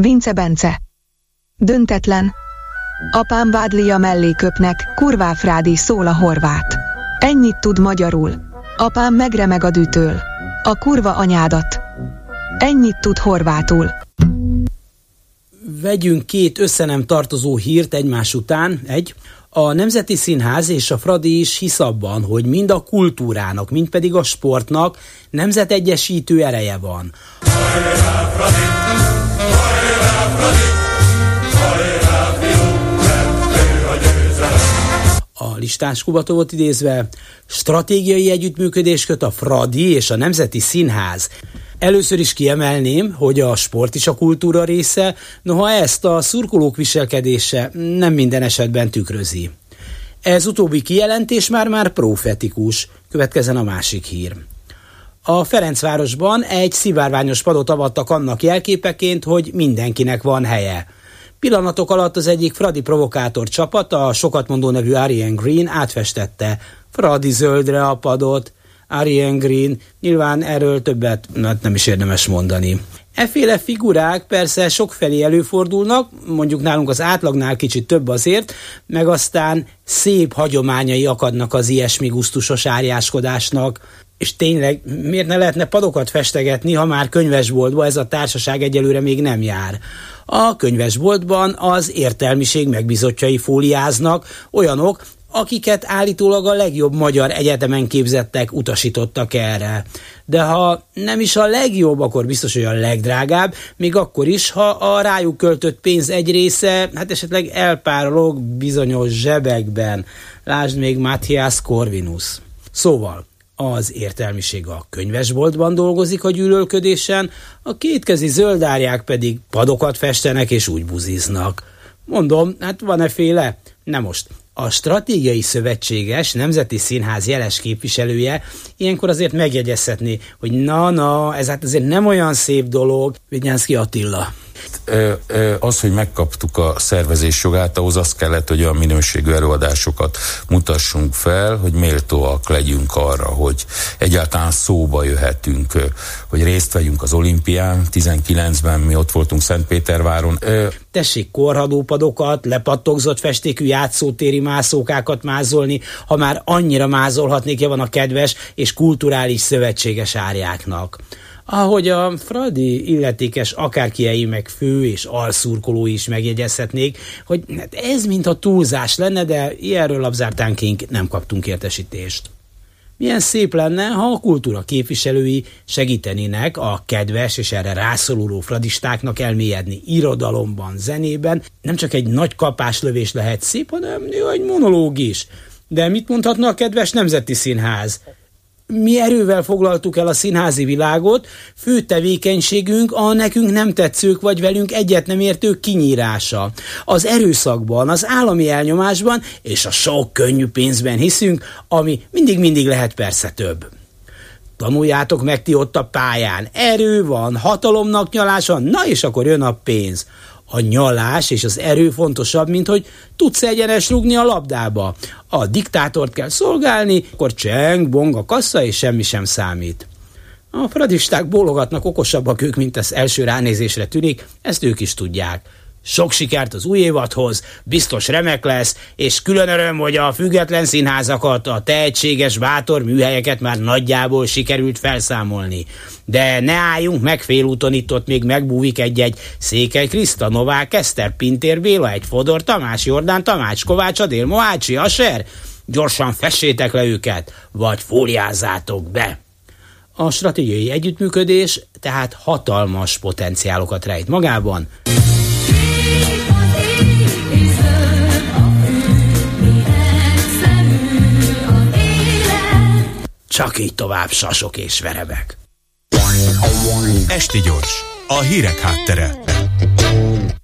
Vince Bence Döntetlen Apám vádlia mellé köpnek, kurváfrádi szól a horvát. Ennyit tud magyarul. Apám megremeg a dűtől. A kurva anyádat. Ennyit tud horvátul. Vegyünk két összenem tartozó hírt egymás után. Egy, a Nemzeti Színház és a Fradi is hisz abban, hogy mind a kultúrának, mind pedig a sportnak nemzetegyesítő ereje van. Hajrá, Fradi! A listás Kubatovot idézve, stratégiai együttműködés köt a Fradi és a Nemzeti Színház. Először is kiemelném, hogy a sport is a kultúra része, noha ezt a szurkolók viselkedése nem minden esetben tükrözi. Ez utóbbi kijelentés már-már profetikus, következen a másik hír. A Ferencvárosban egy szivárványos padot avattak annak jelképeként, hogy mindenkinek van helye – Pillanatok alatt az egyik Fradi provokátor csapata, a sokat mondó nevű Ariane Green átfestette Fradi zöldre a padot. Ariane Green, nyilván erről többet hát nem is érdemes mondani. Efféle figurák persze sokfelé előfordulnak, mondjuk nálunk az átlagnál kicsit több azért, meg aztán szép hagyományai akadnak az ilyesmi gusztusos árjáskodásnak. És tényleg, miért ne lehetne padokat festegetni, ha már könyvesboltba ez a társaság egyelőre még nem jár? A könyvesboltban az értelmiség megbizotjai fóliáznak, olyanok, akiket állítólag a legjobb magyar egyetemen képzettek utasítottak erre. De ha nem is a legjobb, akkor biztos, hogy a legdrágább, még akkor is, ha a rájuk költött pénz egy része, hát esetleg elpárolog bizonyos zsebekben. Lásd még Matthias Corvinus. Szóval, az értelmiség a könyvesboltban dolgozik a gyűlölködésen, a kétkezi zöldárják pedig padokat festenek és úgy buziznak. Mondom, hát van-e féle? Nem most. A stratégiai szövetséges Nemzeti Színház jeles képviselője ilyenkor azért megjegyezhetné, hogy na-na, ez hát azért nem olyan szép dolog, Vigyánszki Attila az, hogy megkaptuk a szervezés jogát, ahhoz az kellett, hogy olyan minőségű előadásokat mutassunk fel, hogy méltóak legyünk arra, hogy egyáltalán szóba jöhetünk, hogy részt vegyünk az olimpián. 19-ben mi ott voltunk Szentpéterváron. Tessék korhadópadokat, lepattogzott festékű játszótéri mászókákat mázolni, ha már annyira mázolhatnék, van a kedves és kulturális szövetséges árjáknak ahogy a Fradi illetékes akárkiei meg fő és alszurkoló is megjegyezhetnék, hogy hát ez mintha túlzás lenne, de ilyenről labzártánként nem kaptunk értesítést. Milyen szép lenne, ha a kultúra képviselői segítenének a kedves és erre rászoruló fradistáknak elmélyedni irodalomban, zenében. Nem csak egy nagy kapáslövés lehet szép, hanem egy monológ is. De mit mondhatna a kedves Nemzeti Színház? Mi erővel foglaltuk el a színházi világot, fő tevékenységünk a nekünk nem tetszők vagy velünk egyet nem értők kinyírása. Az erőszakban, az állami elnyomásban és a sok könnyű pénzben hiszünk, ami mindig-mindig lehet persze több. Tanuljátok meg ti ott a pályán. Erő van, hatalomnak nyalása, na és akkor jön a pénz a nyalás és az erő fontosabb, mint hogy tudsz egyenes rugni a labdába. A diktátort kell szolgálni, akkor cseng, bong a kassa, és semmi sem számít. A fradisták bólogatnak okosabbak ők, mint az első ránézésre tűnik, ezt ők is tudják. Sok sikert az új évadhoz, biztos remek lesz, és külön öröm, hogy a független színházakat, a tehetséges, bátor műhelyeket már nagyjából sikerült felszámolni. De ne álljunk meg félúton, itt ott még megbúvik egy-egy Székely Kriszta, Novák Eszter, Pintér Béla, egy Fodor Tamás, Jordán Tamács, Kovács Adél, Mohácsi, Aser. Gyorsan fessétek le őket, vagy fóliázzátok be. A stratégiai együttműködés tehát hatalmas potenciálokat rejt magában. Csak így tovább sasok és verebek. Esti gyors, a hírek háttere.